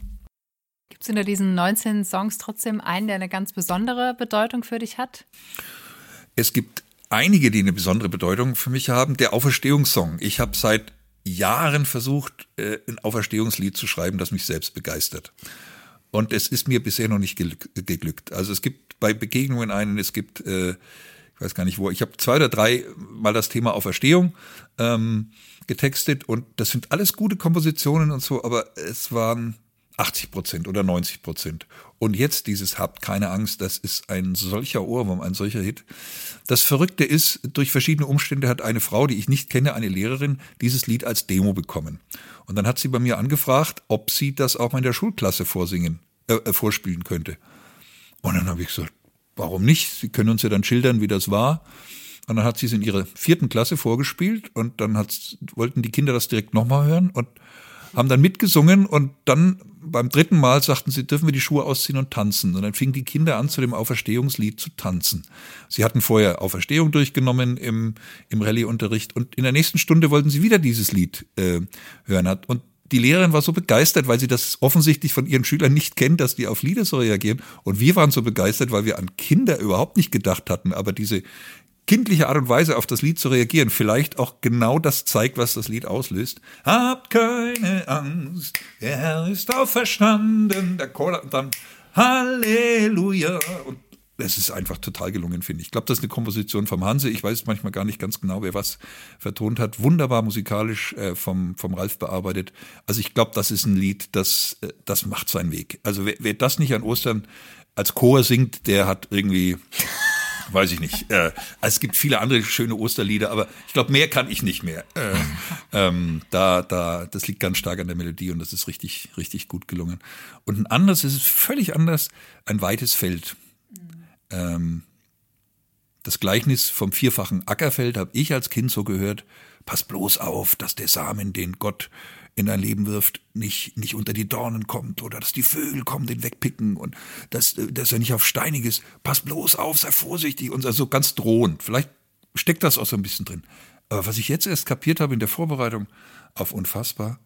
Gibt es unter diesen 19 Songs trotzdem einen, der eine ganz besondere Bedeutung für dich hat? Es gibt einige, die eine besondere Bedeutung für mich haben. Der Auferstehungssong. Ich habe seit Jahren versucht, äh, ein Auferstehungslied zu schreiben, das mich selbst begeistert. Und es ist mir bisher noch nicht geglückt. Also es gibt bei Begegnungen einen, es gibt äh, ich weiß gar nicht wo, ich habe zwei oder drei Mal das Thema Auferstehung ähm, getextet und das sind alles gute Kompositionen und so, aber es waren 80 Prozent oder 90 Prozent. Und jetzt dieses Habt keine Angst, das ist ein solcher Ohrwurm, ein solcher Hit. Das Verrückte ist, durch verschiedene Umstände hat eine Frau, die ich nicht kenne, eine Lehrerin, dieses Lied als Demo bekommen. Und dann hat sie bei mir angefragt, ob sie das auch mal in der Schulklasse vorsingen, äh, äh vorspielen könnte. Und dann habe ich gesagt, warum nicht? Sie können uns ja dann schildern, wie das war. Und dann hat sie es in ihrer vierten Klasse vorgespielt und dann hat's, wollten die Kinder das direkt nochmal hören und haben dann mitgesungen und dann beim dritten Mal sagten sie, dürfen wir die Schuhe ausziehen und tanzen. Und dann fingen die Kinder an, zu dem Auferstehungslied zu tanzen. Sie hatten vorher Auferstehung durchgenommen im, im Rallye-Unterricht und in der nächsten Stunde wollten sie wieder dieses Lied äh, hören. Und die Lehrerin war so begeistert, weil sie das offensichtlich von ihren Schülern nicht kennt, dass die auf Lieder so reagieren. Und wir waren so begeistert, weil wir an Kinder überhaupt nicht gedacht hatten. Aber diese kindliche Art und Weise auf das Lied zu reagieren vielleicht auch genau das zeigt, was das Lied auslöst. Habt keine Angst, der Herr ist auferstanden, der Chor und dann Halleluja und es ist einfach total gelungen, finde ich. Ich glaube, das ist eine Komposition vom Hanse. Ich weiß manchmal gar nicht ganz genau, wer was vertont hat. Wunderbar musikalisch äh, vom, vom Ralf bearbeitet. Also ich glaube, das ist ein Lied, das, äh, das macht seinen Weg. Also wer, wer das nicht an Ostern als Chor singt, der hat irgendwie [LAUGHS] weiß ich nicht. Äh, es gibt viele andere schöne Osterlieder, aber ich glaube, mehr kann ich nicht mehr. Äh, [LAUGHS] ähm, da, da, das liegt ganz stark an der Melodie und das ist richtig, richtig gut gelungen. Und ein anderes, es ist völlig anders, ein weites Feld. Ähm, das Gleichnis vom vierfachen Ackerfeld habe ich als Kind so gehört. Pass bloß auf, dass der Samen, den Gott in dein Leben wirft, nicht, nicht unter die Dornen kommt oder dass die Vögel kommen, den wegpicken und dass, dass er nicht auf Steiniges. Pass bloß auf, sei vorsichtig und so ganz drohend. Vielleicht steckt das auch so ein bisschen drin. Aber was ich jetzt erst kapiert habe in der Vorbereitung auf Unfassbar,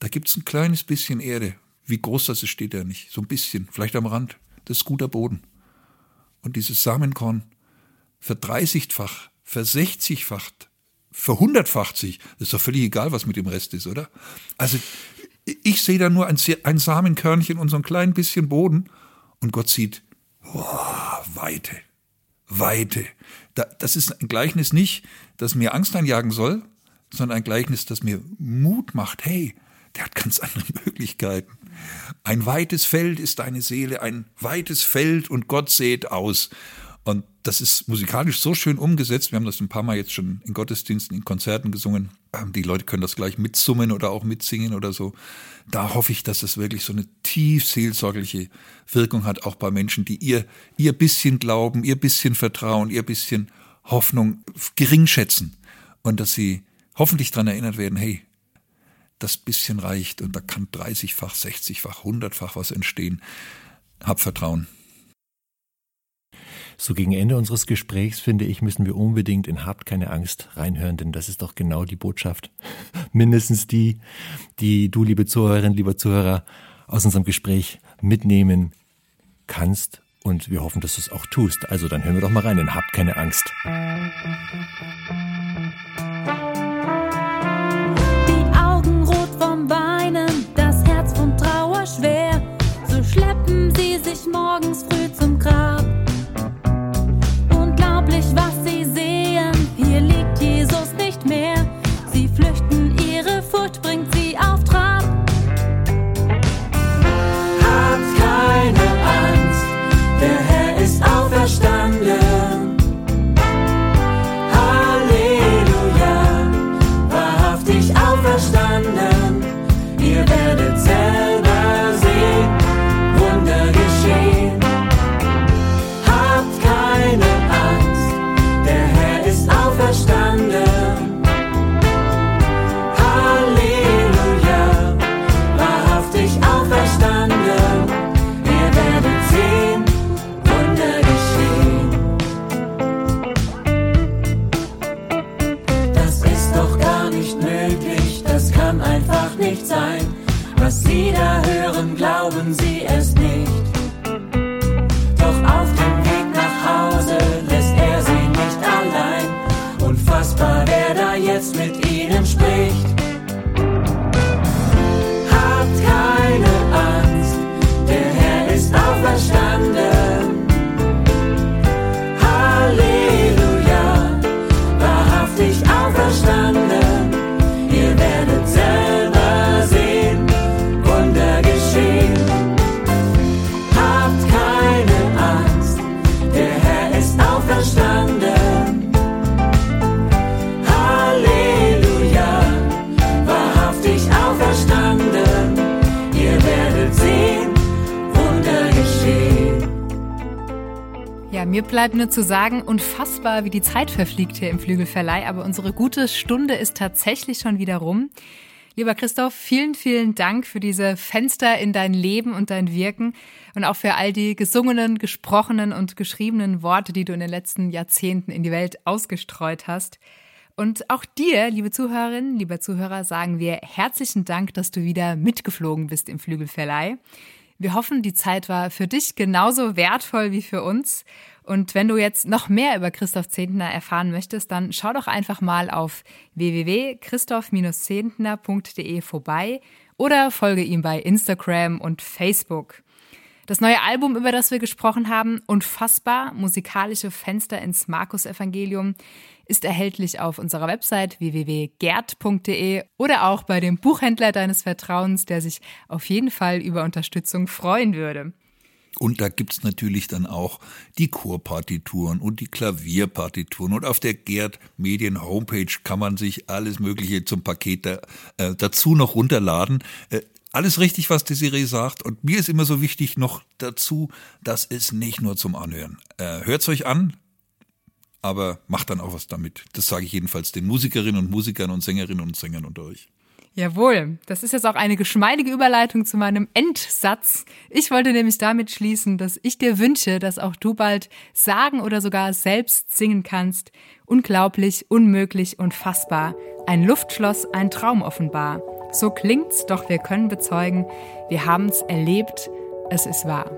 da gibt's ein kleines bisschen Erde. Wie groß das ist, steht da nicht. So ein bisschen, vielleicht am Rand. Das ist guter Boden. Und dieses Samenkorn verdreißigfach, versechzigfacht verhundertfacht sich. Das ist doch völlig egal, was mit dem Rest ist, oder? Also ich sehe da nur ein, ein Samenkörnchen und so ein klein bisschen Boden und Gott sieht, wow, Weite, Weite. Da, das ist ein Gleichnis nicht, das mir Angst einjagen soll, sondern ein Gleichnis, das mir Mut macht. Hey, der hat ganz andere [LAUGHS] Möglichkeiten. Ein weites Feld ist deine Seele, ein weites Feld und Gott sät aus. Und das ist musikalisch so schön umgesetzt. Wir haben das ein paar Mal jetzt schon in Gottesdiensten, in Konzerten gesungen. Ähm, die Leute können das gleich mitsummen oder auch mitsingen oder so. Da hoffe ich, dass es wirklich so eine tief seelsorgliche Wirkung hat, auch bei Menschen, die ihr, ihr bisschen Glauben, ihr bisschen Vertrauen, ihr bisschen Hoffnung gering schätzen. Und dass sie hoffentlich daran erinnert werden, hey, das bisschen reicht und da kann 30-fach, 60-fach, 100-fach was entstehen. Hab Vertrauen. So gegen Ende unseres Gesprächs, finde ich, müssen wir unbedingt in Habt keine Angst reinhören, denn das ist doch genau die Botschaft. [LAUGHS] Mindestens die, die du, liebe Zuhörerin, lieber Zuhörer, aus unserem Gespräch mitnehmen kannst. Und wir hoffen, dass du es auch tust. Also dann hören wir doch mal rein in Habt keine Angst. Bleibt nur zu sagen, unfassbar, wie die Zeit verfliegt hier im Flügelverleih, aber unsere gute Stunde ist tatsächlich schon wieder rum. Lieber Christoph, vielen, vielen Dank für diese Fenster in dein Leben und dein Wirken und auch für all die gesungenen, gesprochenen und geschriebenen Worte, die du in den letzten Jahrzehnten in die Welt ausgestreut hast. Und auch dir, liebe Zuhörerinnen, lieber Zuhörer, sagen wir herzlichen Dank, dass du wieder mitgeflogen bist im Flügelverleih. Wir hoffen, die Zeit war für dich genauso wertvoll wie für uns. Und wenn du jetzt noch mehr über Christoph Zehntner erfahren möchtest, dann schau doch einfach mal auf www.christoph-zehntner.de vorbei oder folge ihm bei Instagram und Facebook. Das neue Album, über das wir gesprochen haben, Unfassbar, musikalische Fenster ins Markus-Evangelium, ist erhältlich auf unserer Website www.gerd.de oder auch bei dem Buchhändler deines Vertrauens, der sich auf jeden Fall über Unterstützung freuen würde. Und da gibt's natürlich dann auch die Chorpartituren und die Klavierpartituren. Und auf der Gerd Medien Homepage kann man sich alles Mögliche zum Paket da, äh, dazu noch runterladen. Äh, alles richtig, was Desiree sagt. Und mir ist immer so wichtig noch dazu, das ist nicht nur zum Anhören. Äh, hört's euch an, aber macht dann auch was damit. Das sage ich jedenfalls den Musikerinnen und Musikern und Sängerinnen und Sängern unter euch. Jawohl, das ist jetzt auch eine geschmeidige Überleitung zu meinem Endsatz. Ich wollte nämlich damit schließen, dass ich dir wünsche, dass auch du bald sagen oder sogar selbst singen kannst. Unglaublich, unmöglich, unfassbar. Ein Luftschloss, ein Traum offenbar. So klingt's, doch wir können bezeugen, wir haben's erlebt, es ist wahr.